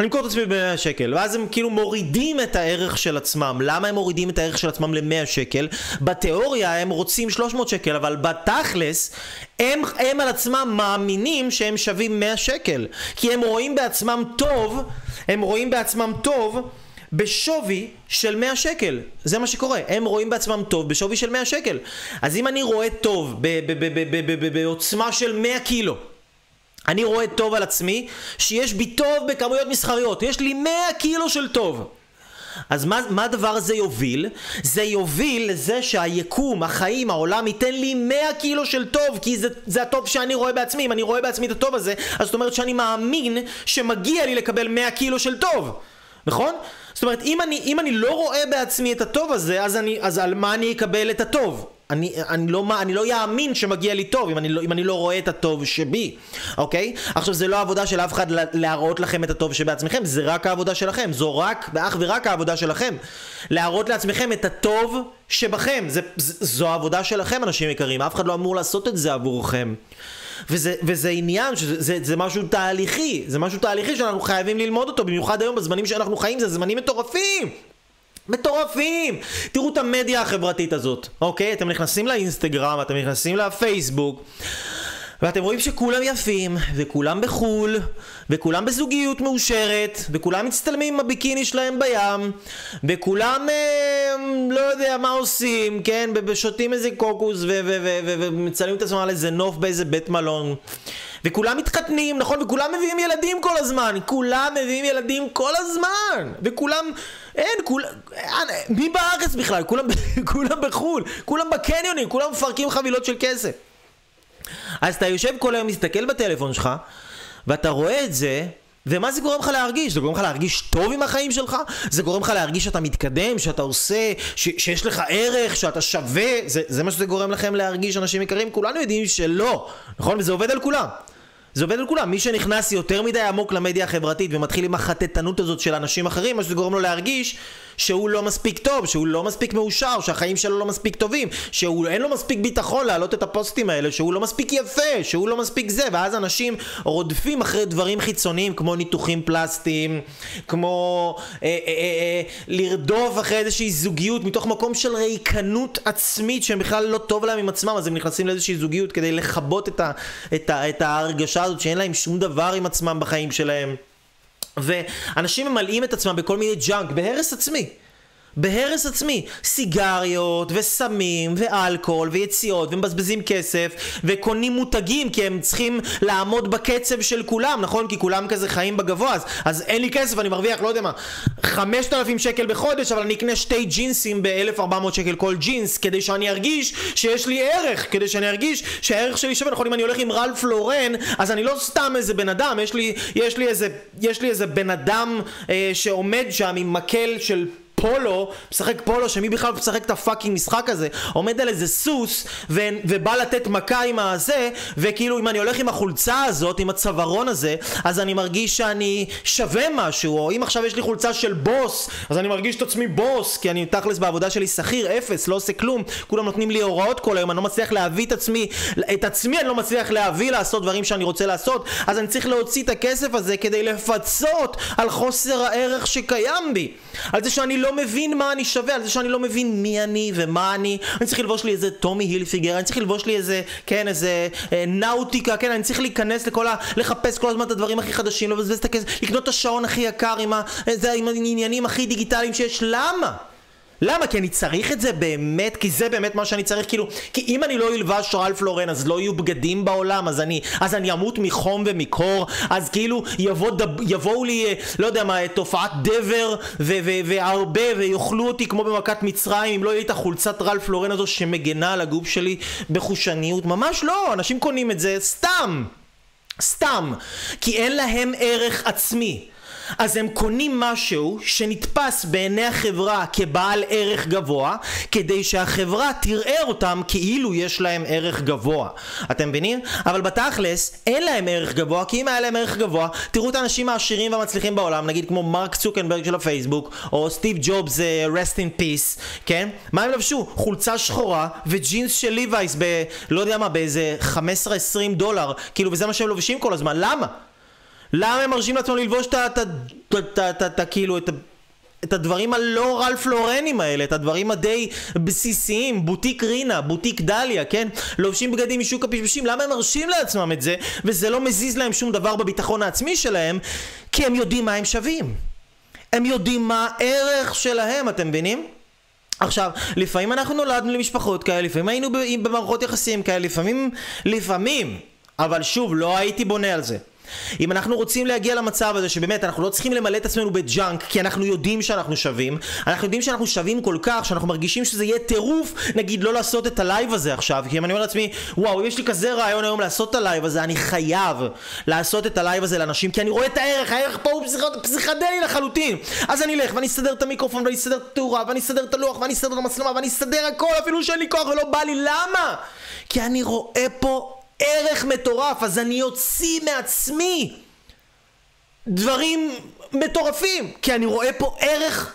אני אמכור את עצמי ב-100 שקל, ואז הם כאילו מורידים את הערך של עצמם. למה הם מורידים את הערך של עצמם ל-100 שקל? בתיאוריה הם רוצים 300 שקל, אבל בתכלס הם, הם על עצמם מאמינים שהם שווים 100 שקל. כי הם רואים בעצמם טוב, הם רואים בעצמם טוב בשווי של 100 שקל. זה מה שקורה. הם רואים בעצמם טוב בשווי של 100 שקל. אז אם אני רואה טוב בעוצמה של 100 קילו, אני רואה טוב על עצמי שיש בי טוב בכמויות מסחריות. יש לי 100 קילו של טוב. אז מה, מה הדבר הזה יוביל? זה יוביל לזה שהיקום, החיים, העולם ייתן לי 100 קילו של טוב כי זה, זה הטוב שאני רואה בעצמי אם אני רואה בעצמי את הטוב הזה אז זאת אומרת שאני מאמין שמגיע לי לקבל 100 קילו של טוב נכון? זאת אומרת, אם אני, אם אני לא רואה בעצמי את הטוב הזה, אז, אני, אז על מה אני אקבל את הטוב? אני, אני, לא, אני לא יאמין שמגיע לי טוב אם אני, לא, אם אני לא רואה את הטוב שבי, אוקיי? עכשיו זה לא העבודה של אף אחד להראות לכם את הטוב שבעצמכם, זה רק העבודה שלכם, זו רק ואך ורק העבודה שלכם. להראות לעצמכם את הטוב שבכם, זה, זו העבודה שלכם אנשים יקרים, אף אחד לא אמור לעשות את זה עבורכם. וזה, וזה עניין, שזה, זה, זה משהו תהליכי, זה משהו תהליכי שאנחנו חייבים ללמוד אותו, במיוחד היום בזמנים שאנחנו חיים, זה זמנים מטורפים! מטורפים! תראו את המדיה החברתית הזאת, אוקיי? אתם נכנסים לאינסטגרם, אתם נכנסים לפייסבוק, ואתם רואים שכולם יפים, וכולם בחו"ל, וכולם בזוגיות מאושרת, וכולם מצטלמים עם הביקיני שלהם בים, וכולם אה, לא יודע מה עושים, כן? ושותים איזה קוקוס ומצלמים את עצמם על איזה נוף באיזה בית מלון. וכולם מתחתנים, נכון? וכולם מביאים ילדים כל הזמן. כולם מביאים ילדים כל הזמן. וכולם... אין, כולם... מי בארץ בכלל? כולם, (laughs) כולם בחו"ל. כולם בקניונים. כולם מפרקים חבילות של כסף. אז אתה יושב כל היום, מסתכל בטלפון שלך, ואתה רואה את זה, ומה זה גורם לך להרגיש? זה גורם לך להרגיש טוב עם החיים שלך? זה גורם לך להרגיש שאתה מתקדם, שאתה עושה, ש- שיש לך ערך, שאתה שווה? זה, זה מה שזה גורם לכם להרגיש, אנשים יקרים? כולנו יודעים שלא, נכון? וזה עובד על כולם. זה עובד על כולם. מי שנכנס יותר מדי עמוק למדיה החברתית ומתחיל עם החטטנות הזאת של אנשים אחרים, מה שזה גורם לו להרגיש שהוא לא מספיק טוב, שהוא לא מספיק מאושר, שהחיים שלו לא מספיק טובים, שאין לו מספיק ביטחון להעלות את הפוסטים האלה, שהוא לא מספיק יפה, שהוא לא מספיק זה, ואז אנשים רודפים אחרי דברים חיצוניים כמו ניתוחים פלסטיים, כמו אה, אה, אה, אה, לרדוף אחרי איזושהי זוגיות מתוך מקום של ריקנות עצמית שהם בכלל לא טוב להם עם עצמם, אז הם נכנסים לאיזושהי זוגיות כדי לכבות את, ה, את, ה, את ההרגשה הזאת שאין להם שום דבר עם עצמם בחיים שלהם. ואנשים ממלאים את עצמם בכל מיני ג'אנק, בהרס עצמי. בהרס עצמי, סיגריות וסמים ואלכוהול ויציאות ומבזבזים כסף וקונים מותגים כי הם צריכים לעמוד בקצב של כולם, נכון? כי כולם כזה חיים בגבוה אז, אז אין לי כסף, אני מרוויח, לא יודע מה, 5,000 שקל בחודש אבל אני אקנה שתי ג'ינסים ב-1,400 שקל כל ג'ינס כדי שאני ארגיש שיש לי ערך, כדי שאני ארגיש שהערך שלי שווה, נכון? אם אני הולך עם רלף לורן אז אני לא סתם איזה בן אדם, יש לי, יש לי, איזה, יש לי איזה בן אדם אה, שעומד שם עם מקל של פולו, משחק פולו, שמי בכלל משחק את הפאקינג משחק הזה, עומד על איזה סוס ו- ובא לתת מכה עם הזה, וכאילו אם אני הולך עם החולצה הזאת, עם הצווארון הזה, אז אני מרגיש שאני שווה משהו, או אם עכשיו יש לי חולצה של בוס, אז אני מרגיש את עצמי בוס, כי אני תכלס בעבודה שלי שכיר, אפס, לא עושה כלום, כולם נותנים לי הוראות כל היום, אני לא מצליח להביא את עצמי, את עצמי אני לא מצליח להביא לעשות דברים שאני רוצה לעשות, אז אני צריך להוציא את הכסף הזה כדי לפצות על חוסר הערך שקיים בי, על זה שאני לא לא מבין מה אני שווה, על זה שאני לא מבין מי אני ומה אני. אני צריך ללבוש לי איזה טומי הילפיגר, אני צריך ללבוש לי איזה, כן, איזה אה, נאוטיקה, כן, אני צריך להיכנס לכל ה... לחפש כל הזמן את הדברים הכי חדשים, לבזבז את הכסף, לקנות את השעון הכי יקר עם, ה, זה, עם העניינים הכי דיגיטליים שיש. למה? למה? כי אני צריך את זה באמת, כי זה באמת מה שאני צריך, כאילו, כי אם אני לא אלבש רלף לורן אז לא יהיו בגדים בעולם, אז אני, אז אני אמות מחום ומקור, אז כאילו יבוא דב, יבואו לי, אה, לא יודע מה, תופעת דבר והרבה ויאכלו אותי כמו במכת מצרים, אם לא יהיה לי את החולצת רלף לורן הזו שמגנה על הגוף שלי בחושניות, ממש לא, אנשים קונים את זה סתם, סתם, כי אין להם ערך עצמי. אז הם קונים משהו שנתפס בעיני החברה כבעל ערך גבוה, כדי שהחברה תראה אותם כאילו יש להם ערך גבוה. אתם מבינים? אבל בתכלס, אין להם ערך גבוה, כי אם היה להם ערך גבוה, תראו את האנשים העשירים והמצליחים בעולם, נגיד כמו מרק צוקנברג של הפייסבוק, או סטיב ג'ובס, rest in peace, כן? מה הם לבשו? חולצה שחורה וג'ינס של ליווייס ב... לא יודע מה, באיזה 15-20 דולר, כאילו, וזה מה שהם לובשים כל הזמן, למה? למה הם מרשים לעצמם ללבוש את ה... כאילו, את ה... את הדברים הלא רלף לורנים האלה, את הדברים הדי בסיסיים, בוטיק רינה, בוטיק דליה, כן? לובשים בגדים משוק הפשפשים, למה הם מרשים לעצמם את זה, וזה לא מזיז להם שום דבר בביטחון העצמי שלהם? כי הם יודעים מה הם שווים. הם יודעים מה הערך שלהם, אתם מבינים? עכשיו, לפעמים אנחנו נולדנו למשפחות כאלה, לפעמים היינו במערכות יחסים כאלה, לפעמים, לפעמים, אבל שוב, לא הייתי בונה על זה. אם אנחנו רוצים להגיע למצב הזה שבאמת אנחנו לא צריכים למלא את עצמנו בג'אנק כי אנחנו יודעים שאנחנו שווים אנחנו יודעים שאנחנו שווים כל כך שאנחנו מרגישים שזה יהיה טירוף נגיד לא לעשות את הלייב הזה עכשיו כי אם אני אומר לעצמי וואו יש לי כזה רעיון היום לעשות את הלייב הזה אני חייב לעשות את הלייב הזה לאנשים כי אני רואה את הערך הערך פה הוא פסיכ... פסיכדלי לחלוטין אז אני אלך ואני אסדר את המיקרופון ואני אסדר את התאורה ואני אסדר את הלוח ואני אסדר את המצלמה ואני אסדר הכל אפילו שאין לי כוח ולא בא לי למה? כי אני רואה פה ערך מטורף, אז אני אוציא מעצמי דברים מטורפים, כי אני רואה פה ערך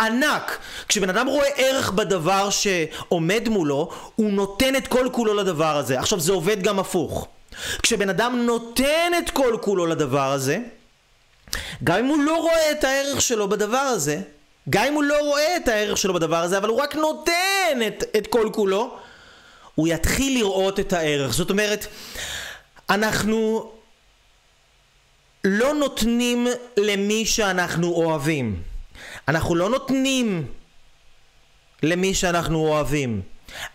ענק. כשבן אדם רואה ערך בדבר שעומד מולו, הוא נותן את כל כולו לדבר הזה. עכשיו זה עובד גם הפוך. כשבן אדם נותן את כל כולו לדבר הזה, גם אם הוא לא רואה את הערך שלו בדבר הזה, גם אם הוא לא רואה את הערך שלו בדבר הזה, אבל הוא רק נותן את, את כל כולו, הוא יתחיל לראות את הערך. זאת אומרת, אנחנו לא נותנים למי שאנחנו אוהבים. אנחנו לא נותנים למי שאנחנו אוהבים.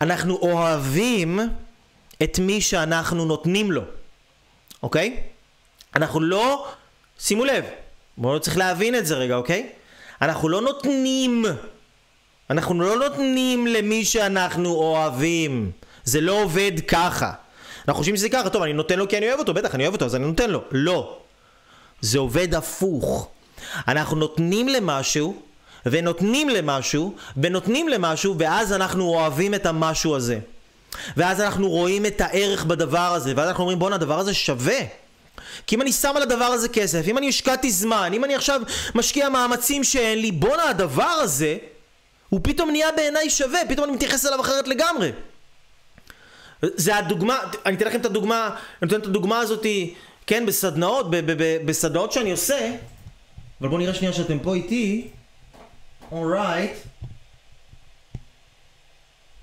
אנחנו אוהבים את מי שאנחנו נותנים לו, אוקיי? אנחנו לא... שימו לב, בואו צריך להבין את זה רגע, אוקיי? אנחנו לא נותנים, אנחנו לא נותנים למי שאנחנו אוהבים. זה לא עובד ככה. אנחנו חושבים שזה ככה, טוב, אני נותן לו כי אני אוהב אותו, בטח, אני אוהב אותו, אז אני נותן לו. לא. זה עובד הפוך. אנחנו נותנים למשהו, ונותנים למשהו, ונותנים למשהו, ואז אנחנו אוהבים את המשהו הזה. ואז אנחנו רואים את הערך בדבר הזה, ואז אנחנו אומרים בואנה הדבר הזה שווה. כי אם אני שם על הדבר הזה כסף, אם אני השקעתי זמן, אם אני עכשיו משקיע מאמצים שאין לי, בואנה הדבר הזה, הוא פתאום נהיה בעיניי שווה, פתאום אני מתייחס אליו אחרת לגמרי. זה הדוגמה, אני אתן לכם את הדוגמה, אני נותן את הדוגמה הזאתי, כן, בסדנאות, ב- ב- ב- בסדנאות שאני עושה, אבל בואו נראה שנייה שאתם פה איתי, אורייט.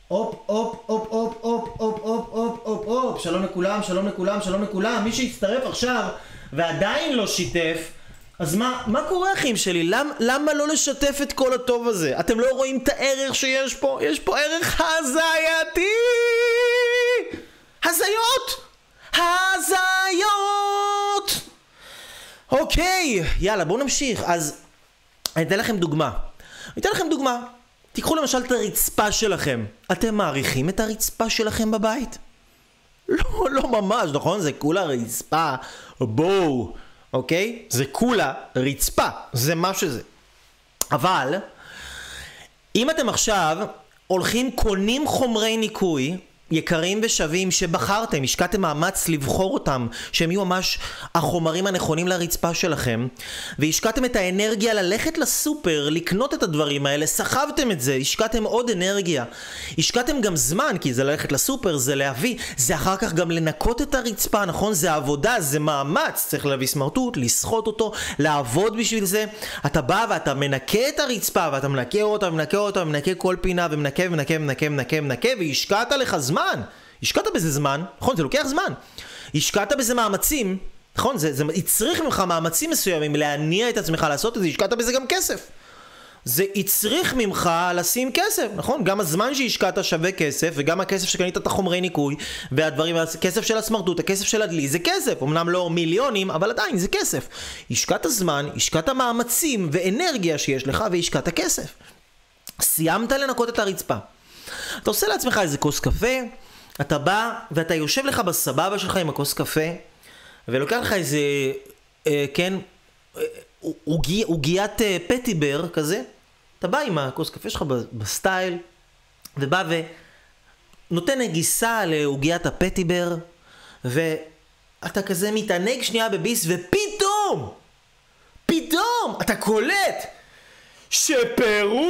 הופ, הופ, הופ, הופ, הופ, הופ, הופ, הופ, הופ, הופ, שלום לכולם, שלום לכולם, שלום לכולם, מי שהצטרף עכשיו ועדיין לא שיתף, אז מה, מה קורה אחים שלי? למ, למה לא לשתף את כל הטוב הזה? אתם לא רואים את הערך שיש פה? יש פה ערך הזייתי! הזיות! הזיות! אוקיי, יאללה בואו נמשיך. אז אני אתן לכם דוגמה. אני אתן לכם דוגמה. תיקחו למשל את הרצפה שלכם. אתם מעריכים את הרצפה שלכם בבית? לא, לא ממש, נכון? זה כולה רצפה, בואו, אוקיי? זה כולה רצפה, זה מה שזה. אבל, אם אתם עכשיו הולכים קונים חומרי ניקוי יקרים ושווים שבחרתם, השקעתם מאמץ לבחור אותם, שהם יהיו ממש החומרים הנכונים לרצפה שלכם, והשקעתם את האנרגיה ללכת לסופר, לקנות את הדברים האלה, סחבתם את זה, השקעתם עוד אנרגיה, השקעתם גם זמן, כי זה ללכת לסופר, זה להביא, זה אחר כך גם לנקות את הרצפה, נכון? זה עבודה, זה מאמץ, צריך להביא סמרטוט, לסחוט אותו, לעבוד בשביל זה. אתה בא ואתה מנקה את הרצפה, ואתה מנקה אותה, ומנקה אותה, ומנקה כל פינה, ומנקה, ומנקה, ומנקה, ומנקה, ומנקה, והשקעת לך זמן. השקעת בזה זמן, נכון? זה לוקח זמן. השקעת בזה מאמצים, נכון? זה, זה הצריך ממך מאמצים מסוימים להניע את עצמך לעשות את זה, השקעת בזה גם כסף. זה הצריך ממך לשים כסף, נכון? גם הזמן שהשקעת שווה כסף, וגם הכסף שקנית את החומרי ניקוי, והדברים, הכסף של הסמרטוט, הכסף של הדלי, זה כסף. אמנם לא מיליונים, אבל עדיין זה כסף. השקעת זמן, השקעת מאמצים ואנרגיה שיש לך, והשקעת כסף. סיימת לנקות את הרצפה. אתה עושה לעצמך איזה כוס קפה, אתה בא ואתה יושב לך בסבבה שלך עם הכוס קפה, ולוקח לך איזה, אה, כן, עוגי, עוגיית אה, פטיבר כזה, אתה בא עם הכוס קפה שלך בסטייל, ובא ונותן נגיסה לעוגיית הפטיבר, ואתה כזה מתענג שנייה בביס, ופתאום, פתאום, אתה קולט שפירור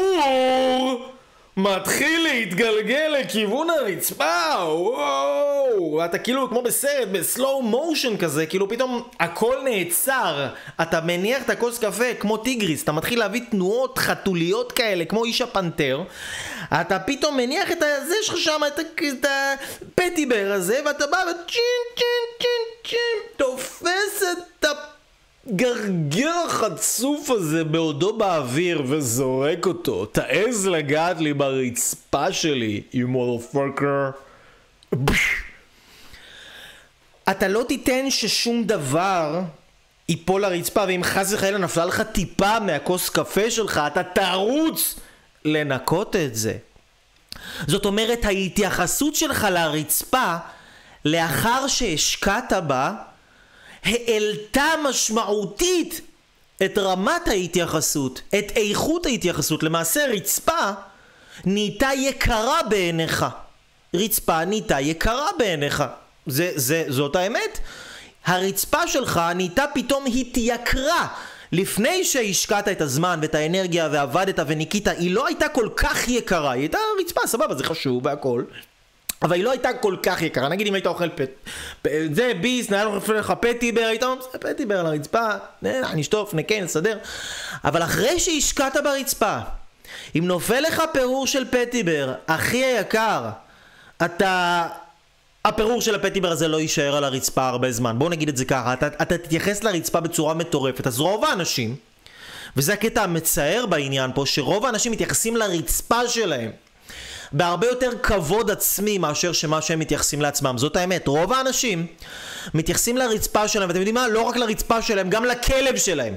מתחיל להתגלגל לכיוון הרצפה, וואו, אתה כאילו כמו בסרט, בסלואו מושן כזה, כאילו פתאום הכל נעצר, אתה מניח את הכוס קפה כמו טיגריס, אתה מתחיל להביא תנועות חתוליות כאלה, כמו איש הפנתר, אתה פתאום מניח את הזה שלך שם, את, את הפטיבר הזה, ואתה בא וצ'ין צ'ין צ'ין צ'ין, תופס את הפ... גרגר החצוף הזה בעודו באוויר וזורק אותו. תעז לגעת לי ברצפה שלי, you motherfucker. אתה לא תיתן ששום דבר ייפול לרצפה, ואם חס וחלילה נפלה לך טיפה מהכוס קפה שלך, אתה תרוץ לנקות את זה. זאת אומרת, ההתייחסות שלך לרצפה, לאחר שהשקעת בה, העלתה משמעותית את רמת ההתייחסות, את איכות ההתייחסות. למעשה רצפה נהייתה יקרה בעיניך. רצפה נהייתה יקרה בעיניך. זה, זה, זאת האמת. הרצפה שלך נהייתה פתאום התייקרה. לפני שהשקעת את הזמן ואת האנרגיה ועבדת וניקית, היא לא הייתה כל כך יקרה, היא הייתה רצפה, סבבה, זה חשוב והכל. אבל היא לא הייתה כל כך יקרה, נגיד אם היית אוכל פט... זה ביס, נהיה לך פטיבר, היית אומר, זה פטיבר על הרצפה, נשטוף, נקה, נסדר. אבל אחרי שהשקעת ברצפה, אם נופל לך פירור של פטיבר, הכי היקר, אתה הפירור של הפטיבר הזה לא יישאר על הרצפה הרבה זמן. בואו נגיד את זה ככה, אתה, אתה תתייחס לרצפה בצורה מטורפת, אז רוב האנשים, וזה הקטע המצער בעניין פה, שרוב האנשים מתייחסים לרצפה שלהם בהרבה יותר כבוד עצמי מאשר שמה שהם מתייחסים לעצמם. זאת האמת, רוב האנשים מתייחסים לרצפה שלהם, ואתם יודעים מה? לא רק לרצפה שלהם, גם לכלב שלהם.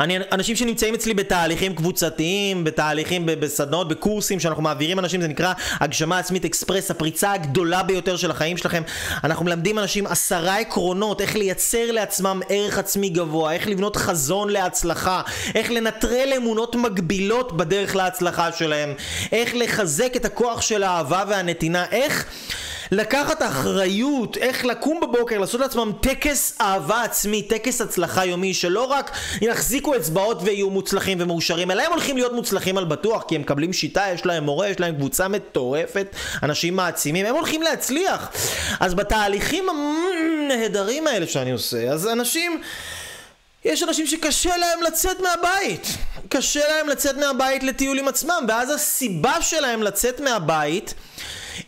אני, אנשים שנמצאים אצלי בתהליכים קבוצתיים, בתהליכים, בסדנאות, בקורסים שאנחנו מעבירים אנשים, זה נקרא הגשמה עצמית אקספרס, הפריצה הגדולה ביותר של החיים שלכם. אנחנו מלמדים אנשים עשרה עקרונות, איך לייצר לעצמם ערך עצמי גבוה, איך לבנות חזון להצלחה, איך לנטרל אמונות מגבילות בדרך להצלחה שלהם, איך לחזק את הכוח של האהבה והנתינה, איך... לקחת אחריות, איך לקום בבוקר, לעשות לעצמם טקס אהבה עצמי, טקס הצלחה יומי, שלא רק יחזיקו אצבעות ויהיו מוצלחים ומאושרים, אלא הם הולכים להיות מוצלחים על בטוח, כי הם מקבלים שיטה, יש להם מורה, יש להם קבוצה מטורפת, אנשים מעצימים, הם הולכים להצליח. אז בתהליכים הנהדרים האלה שאני עושה, אז אנשים... יש אנשים שקשה להם לצאת מהבית. קשה להם לצאת מהבית לטיול עם עצמם, ואז הסיבה שלהם לצאת מהבית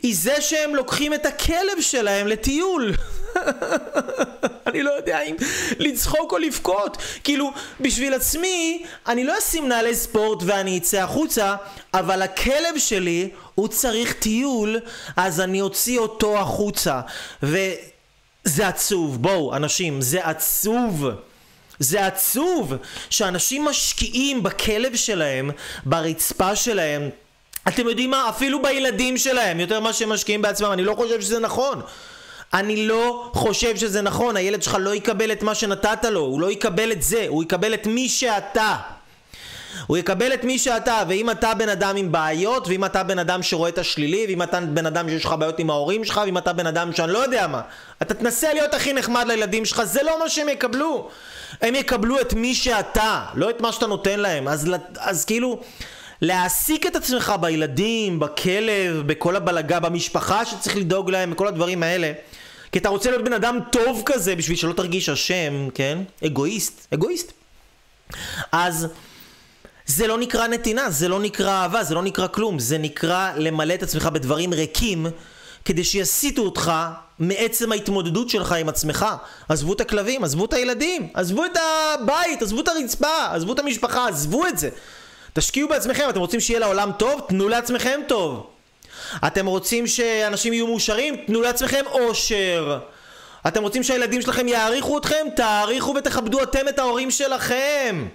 היא זה שהם לוקחים את הכלב שלהם לטיול. (laughs) אני לא יודע אם לצחוק או לבכות. כאילו, בשביל עצמי, אני לא אשים נעלי ספורט ואני אצא החוצה, אבל הכלב שלי, הוא צריך טיול, אז אני אוציא אותו החוצה. וזה עצוב, בואו, אנשים, זה עצוב. זה עצוב שאנשים משקיעים בכלב שלהם, ברצפה שלהם, אתם יודעים מה? אפילו בילדים שלהם, יותר ממה שהם משקיעים בעצמם, אני לא חושב שזה נכון. אני לא חושב שזה נכון, הילד שלך לא יקבל את מה שנתת לו, הוא לא יקבל את זה, הוא יקבל את מי שאתה. הוא יקבל את מי שאתה, ואם אתה בן אדם עם בעיות, ואם אתה בן אדם שרואה את השלילי, ואם אתה בן אדם שיש לך בעיות עם ההורים שלך, ואם אתה בן אדם שאני לא יודע מה, אתה תנסה להיות הכי נחמד לילדים שלך, זה לא מה שהם יקבלו. הם יקבלו את מי שאתה, לא את מה שאתה נותן להם. אז, אז כאילו... להעסיק את עצמך בילדים, בכלב, בכל הבלגה, במשפחה שצריך לדאוג להם, בכל הדברים האלה. כי אתה רוצה להיות בן אדם טוב כזה בשביל שלא תרגיש אשם, כן? אגואיסט, אגואיסט. אז זה לא נקרא נתינה, זה לא נקרא אהבה, זה לא נקרא כלום, זה נקרא למלא את עצמך בדברים ריקים כדי שיסיטו אותך מעצם ההתמודדות שלך עם עצמך. עזבו את הכלבים, עזבו את הילדים, עזבו את הבית, עזבו את הרצפה, עזבו את המשפחה, עזבו את זה. תשקיעו בעצמכם, אתם רוצים שיהיה לעולם טוב? תנו לעצמכם טוב. אתם רוצים שאנשים יהיו מאושרים? תנו לעצמכם אושר. אתם רוצים שהילדים שלכם יעריכו אתכם? תעריכו ותכבדו אתם את ההורים שלכם.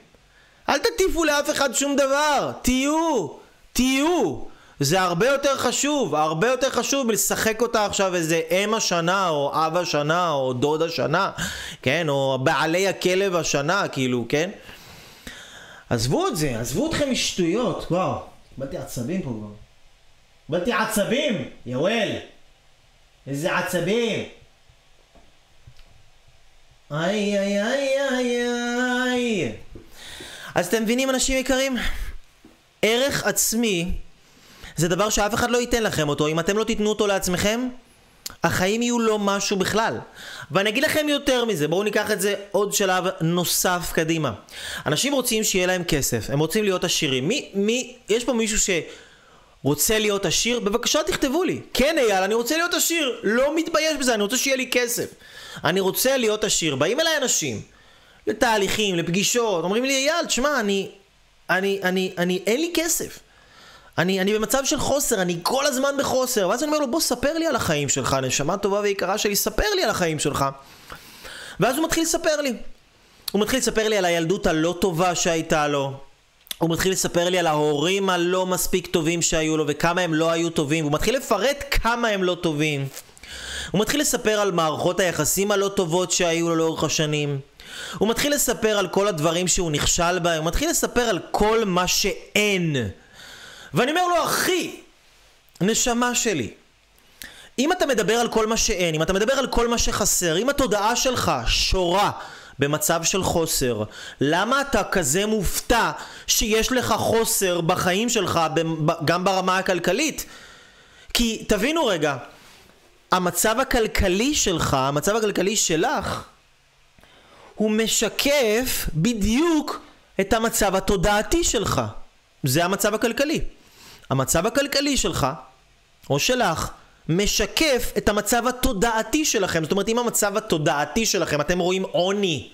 אל תטיפו לאף אחד שום דבר. תהיו. תהיו. זה הרבה יותר חשוב, הרבה יותר חשוב מלשחק אותה עכשיו איזה אם השנה, או אב השנה, או דוד השנה, כן? או בעלי הכלב השנה, כאילו, כן? עזבו את זה, עזבו אתכם משטויות, וואו. קיבלתי עצבים פה כבר. קיבלתי עצבים, יואל. איזה עצבים. איי איי איי איי איי. אז אתם מבינים אנשים יקרים? ערך עצמי זה דבר שאף אחד לא ייתן לכם אותו. אם אתם לא תיתנו אותו לעצמכם, החיים יהיו לא משהו בכלל. ואני אגיד לכם יותר מזה, בואו ניקח את זה עוד שלב נוסף קדימה. אנשים רוצים שיהיה להם כסף, הם רוצים להיות עשירים. מי, מי, יש פה מישהו שרוצה להיות עשיר? בבקשה תכתבו לי. כן אייל, אני רוצה להיות עשיר. לא מתבייש בזה, אני רוצה שיהיה לי כסף. אני רוצה להיות עשיר. באים אליי אנשים, לתהליכים, לפגישות, אומרים לי אייל, תשמע, אני, אני, אני, אני, אין לי כסף. אני, אני במצב של חוסר, אני כל הזמן בחוסר. ואז אני אומר לו, בוא ספר לי על החיים שלך, נשמה טובה ויקרה שלי, ספר לי על החיים שלך. ואז הוא מתחיל לספר לי. הוא מתחיל לספר לי על הילדות הלא טובה שהייתה לו. הוא מתחיל לספר לי על ההורים הלא מספיק טובים שהיו לו וכמה הם לא היו טובים. הוא מתחיל לפרט כמה הם לא טובים. הוא מתחיל לספר על מערכות היחסים הלא טובות שהיו לו לאורך השנים. הוא מתחיל לספר על כל הדברים שהוא נכשל בהם. הוא מתחיל לספר על כל מה שאין. ואני אומר לו, אחי, נשמה שלי, אם אתה מדבר על כל מה שאין, אם אתה מדבר על כל מה שחסר, אם התודעה שלך שורה במצב של חוסר, למה אתה כזה מופתע שיש לך חוסר בחיים שלך, גם ברמה הכלכלית? כי תבינו רגע, המצב הכלכלי שלך, המצב הכלכלי שלך, הוא משקף בדיוק את המצב התודעתי שלך. זה המצב הכלכלי. המצב הכלכלי שלך, או שלך, משקף את המצב התודעתי שלכם. זאת אומרת, אם המצב התודעתי שלכם, אתם רואים עוני.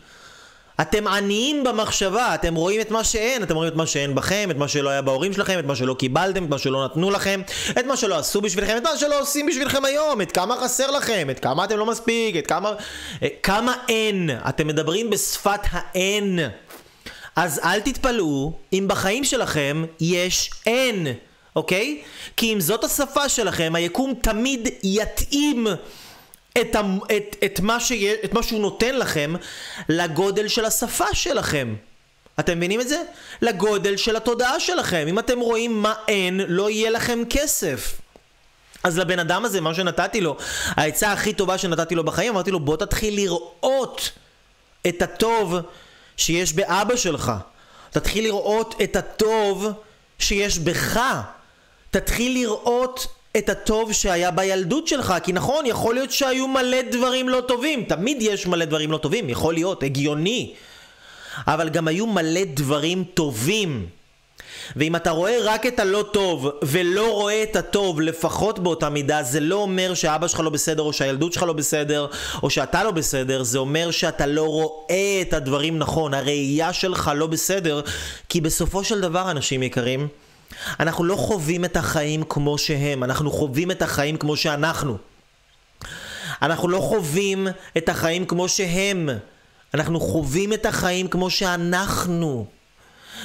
אתם עניים במחשבה, אתם רואים את מה שאין, אתם רואים את מה שאין בכם, את מה שלא היה בהורים שלכם, את מה שלא קיבלתם, את מה שלא נתנו לכם, את מה שלא עשו בשבילכם, את מה שלא עושים בשבילכם היום, את כמה חסר לכם, את כמה אתם לא מספיק, את כמה... אה, כמה אין. אתם מדברים בשפת האין. אז אל תתפלאו אם בחיים שלכם יש אין, אוקיי? כי אם זאת השפה שלכם, היקום תמיד יתאים את, ה, את, את, מה שיה, את מה שהוא נותן לכם לגודל של השפה שלכם. אתם מבינים את זה? לגודל של התודעה שלכם. אם אתם רואים מה אין, לא יהיה לכם כסף. אז לבן אדם הזה, מה שנתתי לו, העצה הכי טובה שנתתי לו בחיים, אמרתי לו, בוא תתחיל לראות את הטוב שיש באבא שלך. תתחיל לראות את הטוב שיש בך. תתחיל לראות את הטוב שהיה בילדות שלך, כי נכון, יכול להיות שהיו מלא דברים לא טובים, תמיד יש מלא דברים לא טובים, יכול להיות, הגיוני. אבל גם היו מלא דברים טובים. ואם אתה רואה רק את הלא טוב ולא רואה את הטוב לפחות באותה מידה זה לא אומר שאבא שלך לא בסדר או שהילדות שלך לא בסדר או שאתה לא בסדר זה אומר שאתה לא רואה את הדברים נכון הראייה שלך לא בסדר כי בסופו של דבר אנשים יקרים אנחנו לא חווים את החיים כמו שהם אנחנו חווים את החיים כמו שאנחנו אנחנו לא חווים את החיים כמו שהם אנחנו חווים את החיים כמו שאנחנו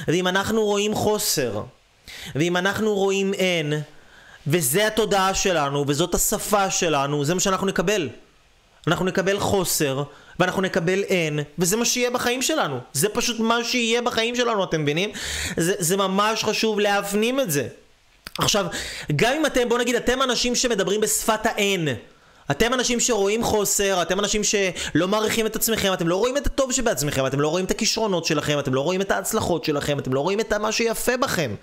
ואם אנחנו רואים חוסר, ואם אנחנו רואים אין, וזה התודעה שלנו, וזאת השפה שלנו, זה מה שאנחנו נקבל. אנחנו נקבל חוסר, ואנחנו נקבל אין, וזה מה שיהיה בחיים שלנו. זה פשוט מה שיהיה בחיים שלנו, אתם מבינים? זה, זה ממש חשוב להפנים את זה. עכשיו, גם אם אתם, בואו נגיד, אתם אנשים שמדברים בשפת האין. אתם אנשים שרואים חוסר, אתם אנשים שלא מעריכים את עצמכם, אתם לא רואים את הטוב שבעצמכם, אתם לא רואים את הכישרונות שלכם, אתם לא רואים את ההצלחות שלכם, אתם לא רואים את מה שיפה בכם.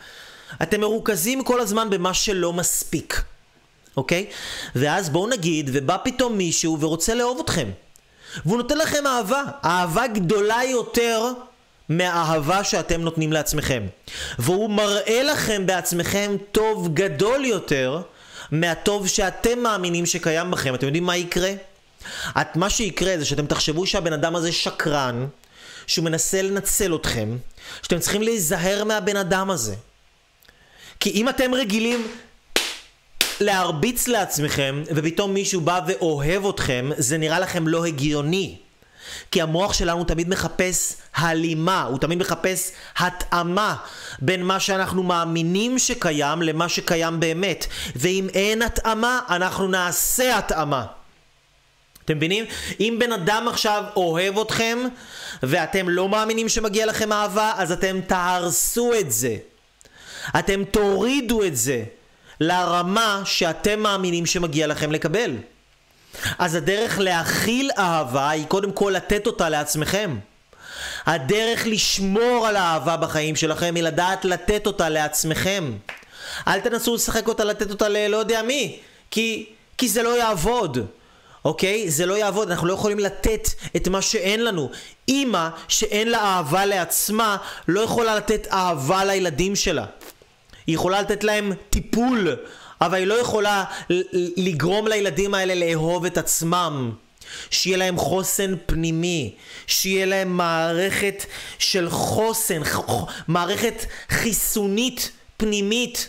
אתם מרוכזים כל הזמן במה שלא מספיק, אוקיי? ואז בואו נגיד, ובא פתאום מישהו ורוצה לאהוב אתכם. והוא נותן לכם אהבה, אהבה גדולה יותר מהאהבה שאתם נותנים לעצמכם. והוא מראה לכם בעצמכם טוב גדול יותר מהטוב שאתם מאמינים שקיים בכם. אתם יודעים מה יקרה? את, מה שיקרה זה שאתם תחשבו שהבן אדם הזה שקרן, שהוא מנסה לנצל אתכם, שאתם צריכים להיזהר מהבן אדם הזה. כי אם אתם רגילים להרביץ לעצמכם, ופתאום מישהו בא ואוהב אתכם, זה נראה לכם לא הגיוני. כי המוח שלנו תמיד מחפש הלימה, הוא תמיד מחפש התאמה בין מה שאנחנו מאמינים שקיים למה שקיים באמת. ואם אין התאמה, אנחנו נעשה התאמה. אתם מבינים? אם בן אדם עכשיו אוהב אתכם ואתם לא מאמינים שמגיע לכם אהבה, אז אתם תהרסו את זה. אתם תורידו את זה לרמה שאתם מאמינים שמגיע לכם לקבל. אז הדרך להכיל אהבה היא קודם כל לתת אותה לעצמכם. הדרך לשמור על האהבה בחיים שלכם היא לדעת לתת אותה לעצמכם. אל תנסו לשחק אותה, לתת אותה ללא יודע מי, כי, כי זה לא יעבוד. אוקיי? זה לא יעבוד, אנחנו לא יכולים לתת את מה שאין לנו. אימא שאין לה אהבה לעצמה, לא יכולה לתת אהבה לילדים שלה. היא יכולה לתת להם טיפול, אבל היא לא יכולה לגרום לילדים האלה לאהוב את עצמם. שיהיה להם חוסן פנימי, שיהיה להם מערכת של חוסן, מערכת חיסונית פנימית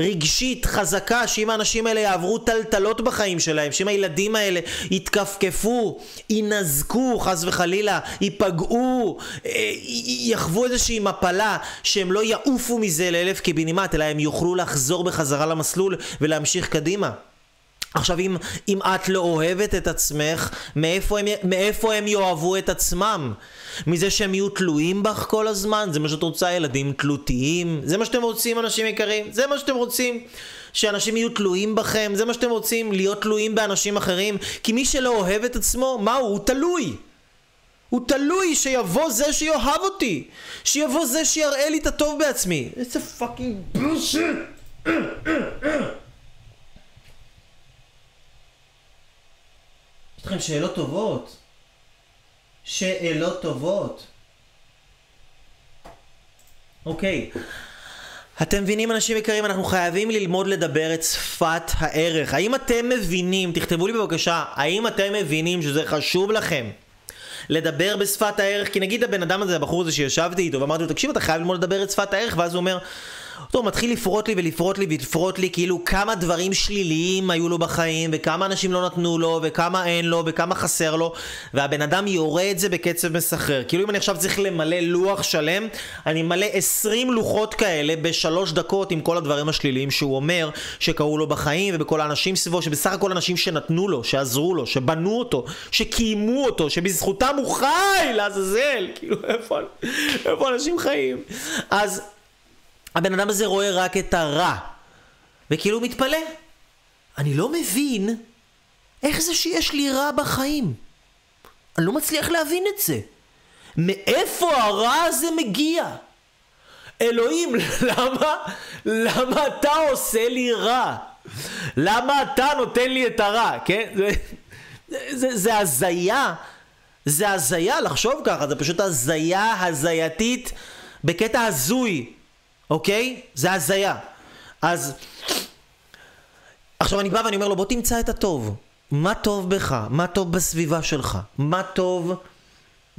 רגשית חזקה שאם האנשים האלה יעברו טלטלות בחיים שלהם, שאם הילדים האלה יתכפכפו, ינזקו חס וחלילה, ייפגעו, אה, יחוו איזושהי מפלה, שהם לא יעופו מזה לאלף קיבינימט, אלא הם יוכלו לחזור בחזרה למסלול ולהמשיך קדימה. עכשיו אם, אם את לא אוהבת את עצמך, מאיפה הם, מאיפה הם יאהבו את עצמם? מזה שהם יהיו תלויים בך כל הזמן? זה מה שאת רוצה, ילדים תלותיים? זה מה שאתם רוצים, אנשים יקרים? זה מה שאתם רוצים? שאנשים יהיו תלויים בכם? זה מה שאתם רוצים? להיות תלויים באנשים אחרים? כי מי שלא אוהב את עצמו, מה הוא? הוא תלוי! הוא תלוי שיבוא זה שיאהב אותי! שיבוא זה שיראה לי את הטוב בעצמי! איזה פאקינג! יש לכם שאלות טובות. שאלות טובות. אוקיי, אתם מבינים, אנשים יקרים, אנחנו חייבים ללמוד לדבר את שפת הערך. האם אתם מבינים, תכתבו לי בבקשה, האם אתם מבינים שזה חשוב לכם? לדבר בשפת הערך, כי נגיד הבן אדם הזה, הבחור הזה שישבתי איתו, ואמרתי לו, תקשיב, אתה חייב ללמוד לדבר את שפת הערך, ואז הוא אומר, טוב, מתחיל לפרוט לי ולפרוט לי ולפרוט לי כאילו כמה דברים שליליים היו לו בחיים וכמה אנשים לא נתנו לו וכמה אין לו וכמה חסר לו והבן אדם יורה את זה בקצב מסחרר. כאילו אם אני עכשיו צריך למלא לוח שלם אני מלא 20 לוחות כאלה בשלוש דקות עם כל הדברים השליליים שהוא אומר שקרו לו בחיים ובכל האנשים סביבו שבסך הכל אנשים שנתנו לו, שעזרו לו, שבנו אותו, שקיימו אותו, שבזכותם הוא חי לעזאזל. כאילו איפה, איפה אנשים חיים? אז הבן אדם הזה רואה רק את הרע, וכאילו מתפלא. אני לא מבין איך זה שיש לי רע בחיים. אני לא מצליח להבין את זה. מאיפה הרע הזה מגיע? אלוהים, (laughs) למה, למה אתה עושה לי רע? למה אתה נותן לי את הרע, כן? זה, זה, זה הזיה. זה הזיה לחשוב ככה, זה פשוט הזיה הזייתית בקטע הזוי. אוקיי? זה הזיה. אז... עכשיו אני בא ואני אומר לו, בוא תמצא את הטוב. מה טוב בך? מה טוב בסביבה שלך? מה טוב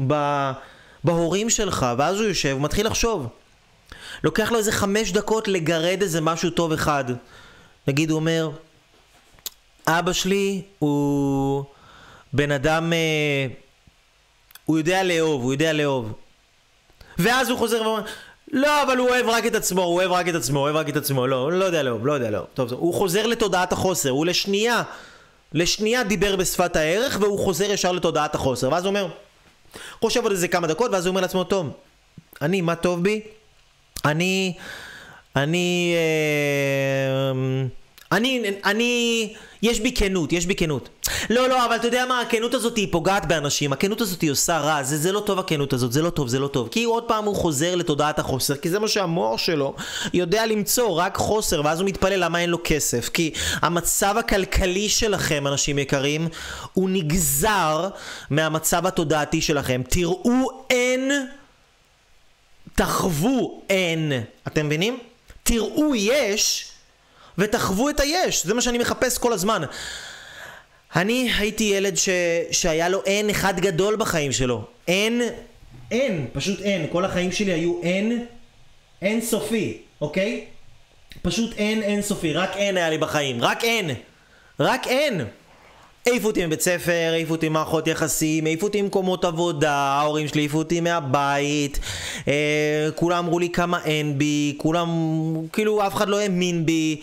ב... בהורים שלך? ואז הוא יושב, הוא מתחיל לחשוב. לוקח לו איזה חמש דקות לגרד איזה משהו טוב אחד. נגיד הוא אומר, אבא שלי הוא בן אדם, אה, הוא יודע לאהוב, הוא יודע לאהוב. ואז הוא חוזר ואומר, לא, אבל הוא אוהב רק את עצמו, הוא אוהב רק את עצמו, הוא אוהב רק את עצמו, לא, לא יודע לאהוב, לא יודע לאהוב. טוב, הוא חוזר לתודעת החוסר, הוא לשנייה, לשנייה דיבר בשפת הערך, והוא חוזר ישר לתודעת החוסר. ואז הוא אומר, חושב עוד איזה כמה דקות, ואז הוא אומר לעצמו, טוב, אני, מה טוב בי? אני, אני, אה, אני, אני, יש בי כנות, יש בי כנות. לא, לא, אבל אתה יודע מה, הכנות הזאת היא פוגעת באנשים, הכנות הזאת היא עושה רע, זה, זה לא טוב הכנות הזאת, זה לא טוב, זה לא טוב. כי עוד פעם הוא חוזר לתודעת החוסר, כי זה מה שהמוח שלו יודע למצוא, רק חוסר, ואז הוא מתפלא למה אין לו כסף. כי המצב הכלכלי שלכם, אנשים יקרים, הוא נגזר מהמצב התודעתי שלכם. תראו אין, תחוו אין. אתם מבינים? תראו יש, ותחוו את היש, זה מה שאני מחפש כל הזמן. אני הייתי ילד ש... שהיה לו אין אחד גדול בחיים שלו. אין, אין, פשוט אין. כל החיים שלי היו אין, אין סופי, אוקיי? פשוט אין אין סופי, רק אין היה לי בחיים, רק אין. רק אין. העיפו אותי מבית ספר, העיפו אותי ממערכות יחסים, העיפו אותי ממקומות עבודה, ההורים שלי העיפו אותי מהבית, אה, כולם אמרו לי כמה אין בי, כולם, כאילו אף אחד לא האמין בי.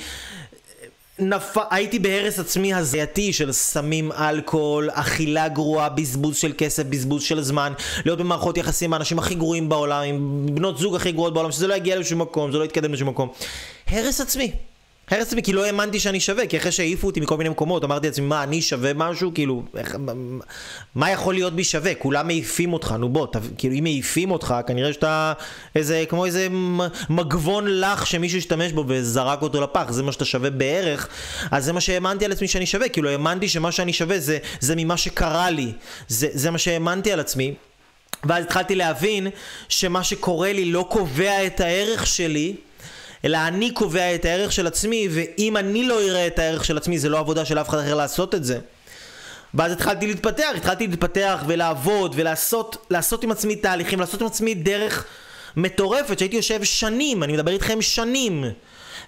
נפ... הייתי בהרס עצמי הזייתי של סמים, אלכוהול, אכילה גרועה, בזבוז של כסף, בזבוז של זמן, להיות במערכות יחסים עם האנשים הכי גרועים בעולם, עם בנות זוג הכי גרועות בעולם, שזה לא יגיע לשום מקום, זה לא יתקדם לשום מקום. הרס עצמי. הרס עצמי כי לא האמנתי שאני שווה, כי אחרי שהעיפו אותי מכל מיני מקומות, אמרתי לעצמי, מה, אני שווה משהו? כאילו, איך, מה יכול להיות בי שווה? כולם מעיפים אותך, נו בוא, ת, כאילו, אם מעיפים אותך, כנראה שאתה איזה, כמו איזה מגבון לך שמישהו השתמש בו וזרק אותו לפח, זה מה שאתה שווה בערך, אז זה מה שהאמנתי על עצמי שאני שווה, כאילו, האמנתי שמה שאני שווה זה, זה ממה שקרה לי, זה, זה מה שהאמנתי על עצמי. ואז התחלתי להבין שמה שקורה לי לא קובע את הערך שלי, אלא אני קובע את הערך של עצמי, ואם אני לא אראה את הערך של עצמי, זה לא עבודה של אף אחד אחר לעשות את זה. ואז התחלתי להתפתח, התחלתי להתפתח ולעבוד ולעשות לעשות עם עצמי תהליכים, לעשות עם עצמי דרך מטורפת, שהייתי יושב שנים, אני מדבר איתכם שנים.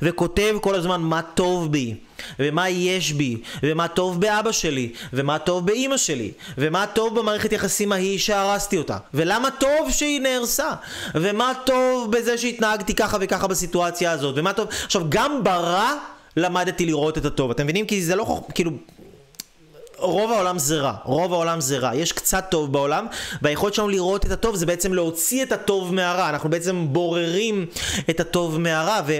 וכותב כל הזמן מה טוב בי, ומה יש בי, ומה טוב באבא שלי, ומה טוב באימא שלי, ומה טוב במערכת יחסים ההיא שהרסתי אותה, ולמה טוב שהיא נהרסה, ומה טוב בזה שהתנהגתי ככה וככה בסיטואציה הזאת, ומה טוב... עכשיו, גם ברע למדתי לראות את הטוב, אתם מבינים? כי זה לא... כאילו... רוב העולם זה רע, רוב העולם זה רע, יש קצת טוב בעולם והיכולת שלנו לראות את הטוב זה בעצם להוציא את הטוב מהרע, אנחנו בעצם בוררים את הטוב מהרע ו...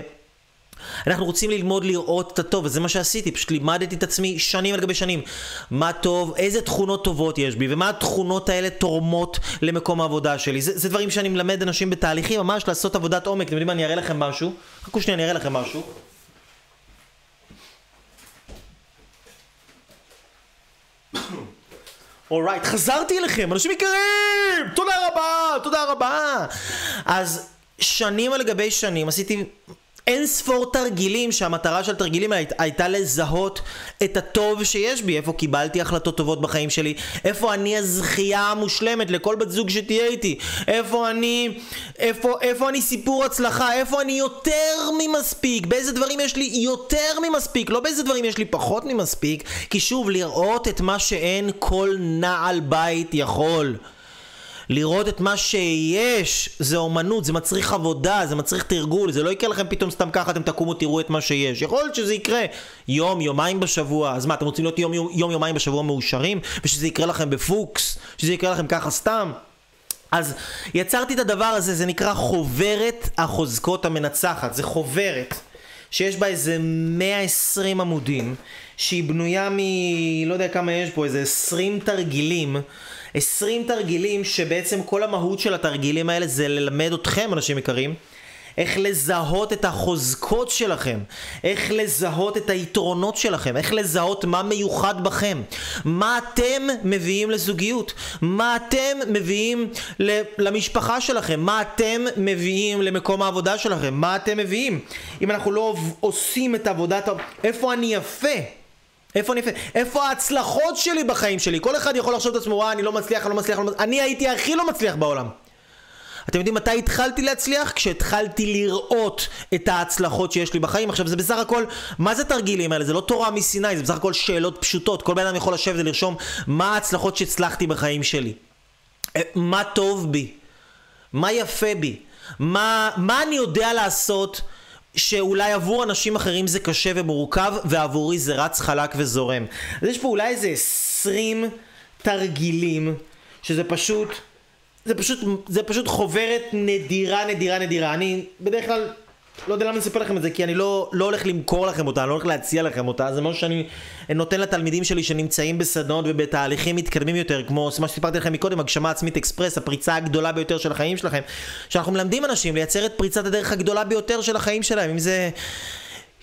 אנחנו רוצים ללמוד לראות את הטוב, וזה מה שעשיתי, פשוט לימדתי את עצמי שנים על גבי שנים. מה טוב, איזה תכונות טובות יש בי, ומה התכונות האלה תורמות למקום העבודה שלי. זה, זה דברים שאני מלמד אנשים בתהליכים, ממש לעשות עבודת עומק. אתם יודעים מה, אני אראה לכם משהו. חכו שנייה, אני אראה לכם משהו. אורייט, right, חזרתי אליכם, אנשים יקרים! תודה רבה, תודה רבה! אז שנים על גבי שנים עשיתי אין ספור תרגילים שהמטרה של התרגילים האלה הייתה לזהות את הטוב שיש בי, איפה קיבלתי החלטות טובות בחיים שלי, איפה אני הזכייה המושלמת לכל בת זוג שתהיה איתי, איפה אני, איפה, איפה אני סיפור הצלחה, איפה אני יותר ממספיק, באיזה דברים יש לי יותר ממספיק, לא באיזה דברים יש לי פחות ממספיק, כי שוב, לראות את מה שאין כל נעל בית יכול. לראות את מה שיש, זה אומנות, זה מצריך עבודה, זה מצריך תרגול, זה לא יקרה לכם פתאום סתם ככה, אתם תקומו תראו את מה שיש. יכול להיות שזה יקרה יום, יומיים בשבוע, אז מה, אתם רוצים להיות יום, יום, יומיים בשבוע מאושרים? ושזה יקרה לכם בפוקס? שזה יקרה לכם ככה סתם? אז יצרתי את הדבר הזה, זה נקרא חוברת החוזקות המנצחת. זה חוברת שיש בה איזה 120 עמודים, שהיא בנויה מ... לא יודע כמה יש פה, איזה 20 תרגילים. 20 תרגילים שבעצם כל המהות של התרגילים האלה זה ללמד אתכם, אנשים יקרים, איך לזהות את החוזקות שלכם, איך לזהות את היתרונות שלכם, איך לזהות מה מיוחד בכם, מה אתם מביאים לזוגיות, מה אתם מביאים למשפחה שלכם, מה אתם מביאים למקום העבודה שלכם, מה אתם מביאים. אם אנחנו לא עושים את עבודת... איפה אני יפה? איפה אני... איפה ההצלחות שלי בחיים שלי? כל אחד יכול לחשוב את עצמו, וואה, אני לא מצליח, אני לא מצליח, אני לא מצליח. אני הייתי הכי לא מצליח בעולם. אתם יודעים מתי התחלתי להצליח? כשהתחלתי לראות את ההצלחות שיש לי בחיים. עכשיו זה בסך הכל, מה זה תרגילים האלה? זה לא תורה מסיני, זה בסך הכל שאלות פשוטות. כל בן אדם יכול לשבת ולרשום מה ההצלחות שהצלחתי בחיים שלי. אה, מה טוב בי? מה יפה בי? מה, מה אני יודע לעשות? שאולי עבור אנשים אחרים זה קשה ומורכב, ועבורי זה רץ חלק וזורם. אז יש פה אולי איזה 20 תרגילים, שזה פשוט, זה פשוט, זה פשוט חוברת נדירה, נדירה, נדירה. אני בדרך כלל לא יודע למה אני אספר לכם את זה, כי אני לא, לא הולך למכור לכם אותה, אני לא הולך להציע לכם אותה, זה משהו שאני נותן לתלמידים שלי שנמצאים בסדנות ובתהליכים מתקדמים יותר, כמו מה שסיפרתי לכם מקודם, הגשמה עצמית אקספרס, הפריצה הגדולה ביותר של החיים שלכם, שאנחנו מלמדים אנשים לייצר את פריצת הדרך הגדולה ביותר של החיים שלהם, אם זה...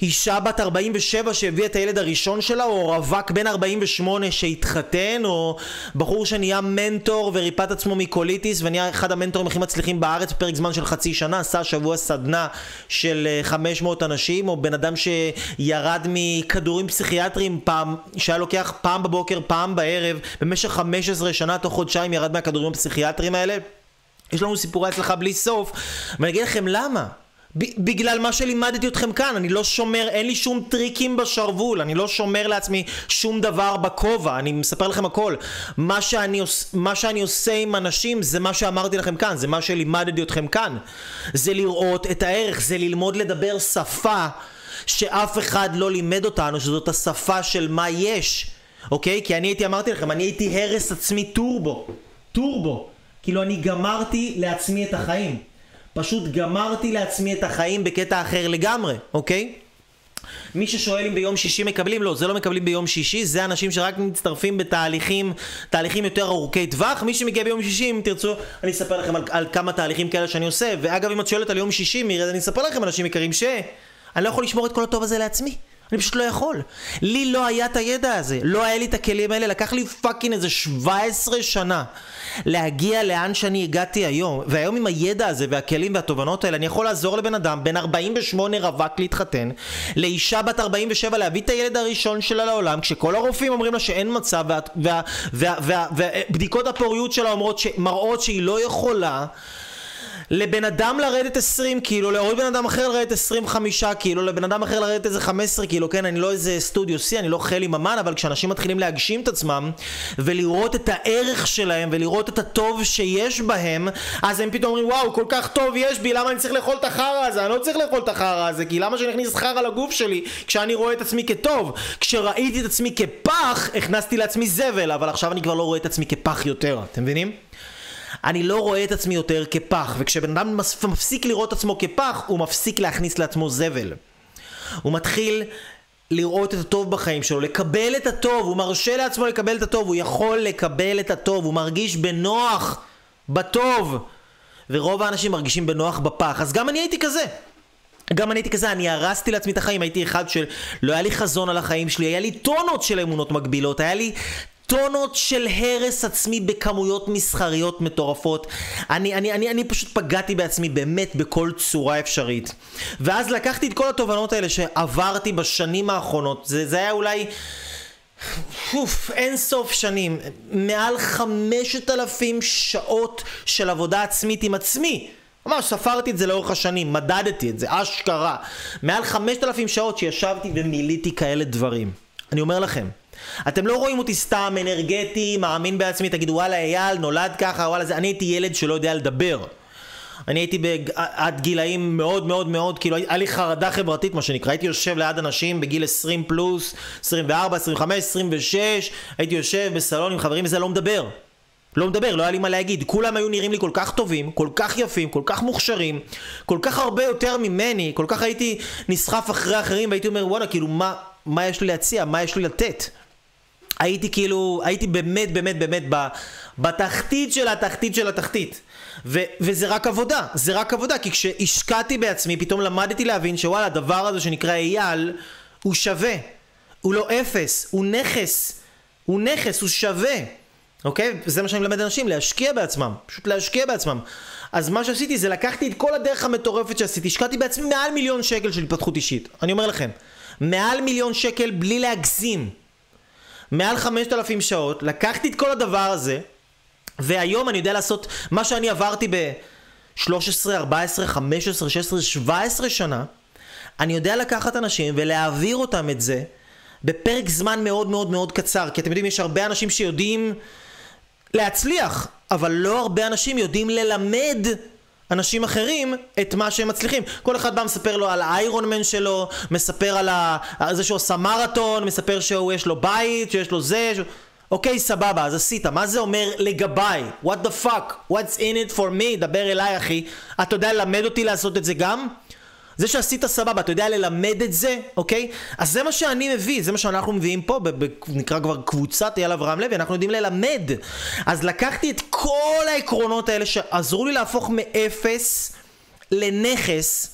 אישה בת 47 שהביאה את הילד הראשון שלה, או רווק בן 48 שהתחתן, או בחור שנהיה מנטור וריפא את עצמו מקוליטיס ונהיה אחד המנטורים הכי מצליחים בארץ בפרק זמן של חצי שנה, עשה שבוע סדנה של 500 אה, אנשים, או בן אדם שירד מכדורים פסיכיאטריים פעם, שהיה לוקח פעם בבוקר, פעם בערב, במשך 15 שנה, תוך חודשיים ירד מהכדורים הפסיכיאטריים האלה. יש לנו סיפורי הצלחה בלי סוף, ואני אגיד לכם למה. בגלל מה שלימדתי אתכם כאן, אני לא שומר, אין לי שום טריקים בשרוול, אני לא שומר לעצמי שום דבר בכובע, אני מספר לכם הכל. מה שאני, מה שאני עושה עם אנשים זה מה שאמרתי לכם כאן, זה מה שלימדתי אתכם כאן. זה לראות את הערך, זה ללמוד לדבר שפה שאף אחד לא לימד אותנו, שזאת השפה של מה יש, אוקיי? כי אני הייתי, אמרתי לכם, אני הייתי הרס עצמי טורבו, טורבו. כאילו אני גמרתי לעצמי את החיים. פשוט גמרתי לעצמי את החיים בקטע אחר לגמרי, אוקיי? מי ששואל אם ביום שישי מקבלים, לא, זה לא מקבלים ביום שישי, זה אנשים שרק מצטרפים בתהליכים, תהליכים יותר ארוכי טווח. מי שמגיע ביום שישי, אם תרצו, אני אספר לכם על, על כמה תהליכים כאלה שאני עושה. ואגב, אם את שואלת על יום שישי, מירי, אני אספר לכם, אנשים יקרים, שאני לא יכול לשמור את כל הטוב הזה לעצמי. אני פשוט לא יכול. לי לא היה את הידע הזה, לא היה לי את הכלים האלה, לקח לי fucking איזה 17 שנה להגיע לאן שאני הגעתי היום. והיום עם הידע הזה והכלים והתובנות האלה, אני יכול לעזור לבן אדם בן 48 רווק להתחתן, לאישה בת 47 להביא את הילד הראשון שלה לעולם, כשכל הרופאים אומרים לה שאין מצב, ובדיקות הפוריות שלה אומרות, מראות שהיא לא יכולה לבן אדם לרדת 20 קילו, לעוד בן אדם אחר לרדת 25 קילו, לבן אדם אחר לרדת איזה 15 קילו, כן, אני לא איזה סטודיו C, אני לא חלי ממן, אבל כשאנשים מתחילים להגשים את עצמם, ולראות את הערך שלהם, ולראות את הטוב שיש בהם, אז הם פתאום אומרים, וואו, כל כך טוב יש בי, למה אני צריך לאכול את החרא הזה? אני לא צריך לאכול את החרא הזה, כי למה שאני אכניס חרא לגוף שלי, כשאני רואה את עצמי כטוב? כשראיתי את עצמי כפח, הכנסתי לעצמי זבל, אבל עכשיו אני כבר לא רואה את עצמי כפח יותר, אתם מבינים? אני לא רואה את עצמי יותר כפח, וכשבן אדם מפסיק לראות עצמו כפח, הוא מפסיק להכניס לעצמו זבל. הוא מתחיל לראות את הטוב בחיים שלו, לקבל את הטוב, הוא מרשה לעצמו לקבל את הטוב, הוא יכול לקבל את הטוב, הוא מרגיש בנוח בטוב. ורוב האנשים מרגישים בנוח בפח, אז גם אני הייתי כזה. גם אני הייתי כזה, אני הרסתי לעצמי את החיים, הייתי אחד שלא היה לי חזון על החיים שלי, היה לי טונות של אמונות מגבילות, היה לי טונות של הרס עצמי בכמויות מסחריות מטורפות. אני, אני, אני, אני פשוט פגעתי בעצמי באמת בכל צורה אפשרית. ואז לקחתי את כל התובנות האלה שעברתי בשנים האחרונות, זה, זה היה אולי... אוף, אין סוף שנים, מעל חמשת אלפים שעות של עבודה עצמית עם עצמי. ממש ספרתי את זה לאורך השנים, מדדתי את זה, אשכרה. מעל חמשת אלפים שעות שישבתי ומילאתי כאלה דברים. אני אומר לכם, אתם לא רואים אותי סתם אנרגטי, מאמין בעצמי, תגידו וואלה אייל נולד ככה, וואלה זה, אני הייתי ילד שלא יודע לדבר. אני הייתי בג... עד גילאים מאוד מאוד מאוד, כאילו היה לי חרדה חברתית מה שנקרא, הייתי יושב ליד אנשים בגיל 20 פלוס, 24, 25, 26, הייתי יושב בסלון עם חברים וזה לא מדבר. לא מדבר, לא היה לי מה להגיד. כולם היו נראים לי כל כך טובים, כל כך יפים, כל כך מוכשרים, כל כך הרבה יותר ממני, כל כך הייתי נסחף אחרי אחרים והייתי אומר וואלה, כאילו מה, מה יש לי להציע, מה יש לי לתת? הייתי כאילו, הייתי באמת באמת באמת בתחתית של התחתית של התחתית. ו- וזה רק עבודה, זה רק עבודה, כי כשהשקעתי בעצמי פתאום למדתי להבין שוואלה הדבר הזה שנקרא אייל הוא שווה, הוא לא אפס, הוא נכס, הוא נכס, הוא שווה, אוקיי? וזה מה שאני מלמד אנשים, להשקיע בעצמם, פשוט להשקיע בעצמם. אז מה שעשיתי זה לקחתי את כל הדרך המטורפת שעשיתי, השקעתי בעצמי מעל מיליון שקל של התפתחות אישית, אני אומר לכם, מעל מיליון שקל בלי להגזים. מעל 5,000 שעות, לקחתי את כל הדבר הזה, והיום אני יודע לעשות מה שאני עברתי ב-13, 14, 15, 16, 17 שנה, אני יודע לקחת אנשים ולהעביר אותם את זה בפרק זמן מאוד מאוד מאוד קצר, כי אתם יודעים, יש הרבה אנשים שיודעים להצליח, אבל לא הרבה אנשים יודעים ללמד אנשים אחרים את מה שהם מצליחים. כל אחד בא מספר לו על האיירון מן שלו, מספר על, ה... על זה שהוא עשה מרתון, מספר שיש לו בית, שיש לו זה, ש... אוקיי, סבבה, אז עשית, מה זה אומר לגביי? What the fuck? What's in it for me? דבר אליי, אחי. אתה יודע ללמד אותי לעשות את זה גם? זה שעשית סבבה, אתה יודע ללמד את זה, אוקיי? אז זה מה שאני מביא, זה מה שאנחנו מביאים פה, נקרא כבר קבוצת אייל אברהם לוי, אנחנו יודעים ללמד. אז לקחתי את כל העקרונות האלה שעזרו לי להפוך מאפס לנכס,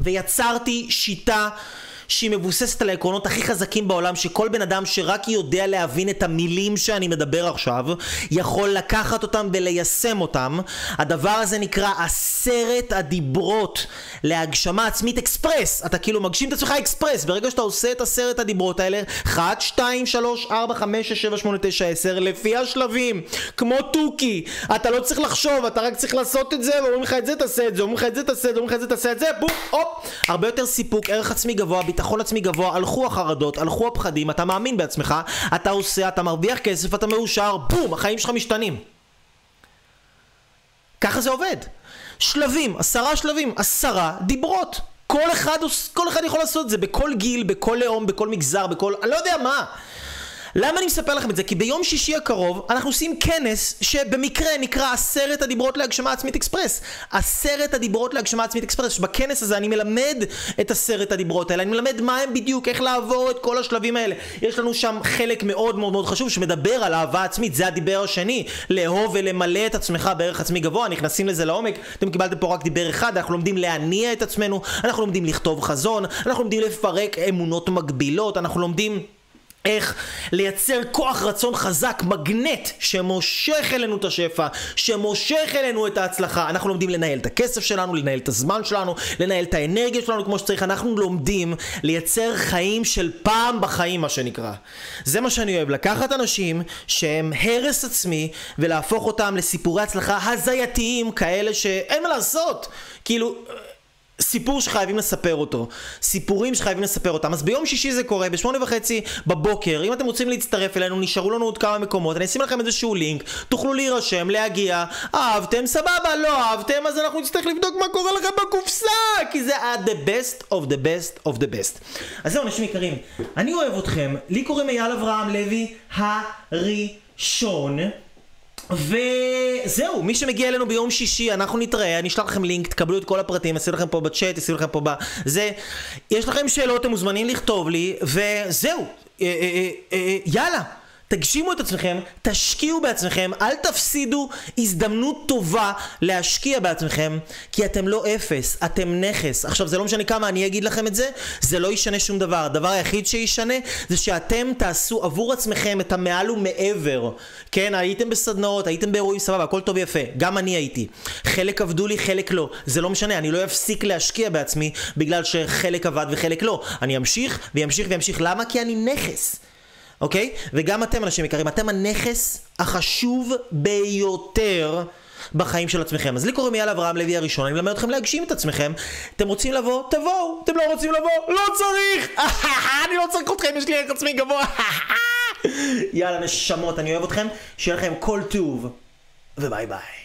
ויצרתי שיטה שהיא מבוססת על העקרונות הכי חזקים בעולם, שכל בן אדם שרק יודע להבין את המילים שאני מדבר עכשיו, יכול לקחת אותם וליישם אותם. הדבר הזה נקרא עשרת הדיברות להגשמה עצמית אקספרס. אתה כאילו מגשים את עצמך אקספרס. ברגע שאתה עושה את עשרת הדיברות האלה, 1, 2, 3, 4, 5, 6, 7, 8, 9, 10, לפי השלבים, כמו תוכי. אתה לא צריך לחשוב, אתה רק צריך לעשות את זה, ואומרים לך את זה תעשה את זה, אומרים לך את זה תעשה את זה, אומרים לך את זה תעשה את זה, בום, הופ. הרבה יותר סיפוק, ערך עצמי גבוה, ביטחון עצמי גבוה, הלכו החרדות, הלכו הפחדים, אתה מאמין בעצמך, אתה עושה, אתה מרוויח כסף, אתה מאושר, בום, החיים שלך משתנים. ככה זה עובד. שלבים, עשרה שלבים, עשרה דיברות. כל אחד, כל אחד יכול לעשות את זה בכל גיל, בכל לאום, בכל מגזר, בכל... אני לא יודע מה. למה אני מספר לכם את זה? כי ביום שישי הקרוב אנחנו עושים כנס שבמקרה נקרא עשרת הדיברות להגשמה עצמית אקספרס. עשרת הדיברות להגשמה עצמית אקספרס. בכנס הזה אני מלמד את עשרת הדיברות האלה, אני מלמד מה הם בדיוק, איך לעבור את כל השלבים האלה. יש לנו שם חלק מאוד מאוד מאוד חשוב שמדבר על אהבה עצמית, זה הדיבר השני. לאהוב ולמלא את עצמך בערך עצמי גבוה, נכנסים לזה לעומק. אתם קיבלתם פה רק דיבר אחד, אנחנו לומדים להניע את עצמנו, אנחנו לומדים לכתוב חזון, אנחנו לומדים לפרק אמונות מגבילות, אנחנו לומדים... איך לייצר כוח רצון חזק, מגנט, שמושך אלינו את השפע, שמושך אלינו את ההצלחה. אנחנו לומדים לנהל את הכסף שלנו, לנהל את הזמן שלנו, לנהל את האנרגיה שלנו כמו שצריך. אנחנו לומדים לייצר חיים של פעם בחיים, מה שנקרא. זה מה שאני אוהב, לקחת אנשים שהם הרס עצמי, ולהפוך אותם לסיפורי הצלחה הזייתיים, כאלה שאין מה לעשות. כאילו... סיפור שחייבים לספר אותו, סיפורים שחייבים לספר אותם. אז ביום שישי זה קורה, בשמונה וחצי בבוקר, אם אתם רוצים להצטרף אלינו, נשארו לנו עוד כמה מקומות, אני אשים לכם איזשהו לינק, תוכלו להירשם, להגיע, אהבתם, סבבה, לא אהבתם, אז אנחנו נצטרך לבדוק מה קורה לכם בקופסה, כי זה ה-the best of the best of the best. אז זהו, אנשים יקרים, אני אוהב אתכם, לי קוראים אייל אברהם לוי הראשון. וזהו, מי שמגיע אלינו ביום שישי, אנחנו נתראה, אני אשלח לכם לינק, תקבלו את כל הפרטים, אשים לכם פה בצ'אט, אשים לכם פה בזה. יש לכם שאלות, אתם מוזמנים לכתוב לי, וזהו, אה, אה, אה, יאללה. תגשימו את עצמכם, תשקיעו בעצמכם, אל תפסידו הזדמנות טובה להשקיע בעצמכם, כי אתם לא אפס, אתם נכס. עכשיו, זה לא משנה כמה אני אגיד לכם את זה, זה לא ישנה שום דבר. הדבר היחיד שישנה זה שאתם תעשו עבור עצמכם את המעל ומעבר. כן, הייתם בסדנאות, הייתם באירועים סבבה, הכל טוב ויפה. גם אני הייתי. חלק עבדו לי, חלק לא. זה לא משנה, אני לא אפסיק להשקיע בעצמי בגלל שחלק עבד וחלק לא. אני אמשיך וימשיך וימשיך. למה? כי אני נכס. אוקיי? וגם אתם אנשים יקרים, אתם הנכס החשוב ביותר בחיים של עצמכם. אז לי קוראים אייל אברהם לוי הראשון, אני מלמד אתכם להגשים את עצמכם. אתם רוצים לבוא? תבואו. אתם לא רוצים לבוא? לא צריך! (laughs) אני לא צריך אתכם, יש לי ערך עצמי גבוה. (laughs) יאללה נשמות, אני אוהב אתכם, שיהיה לכם כל טוב, וביי ביי.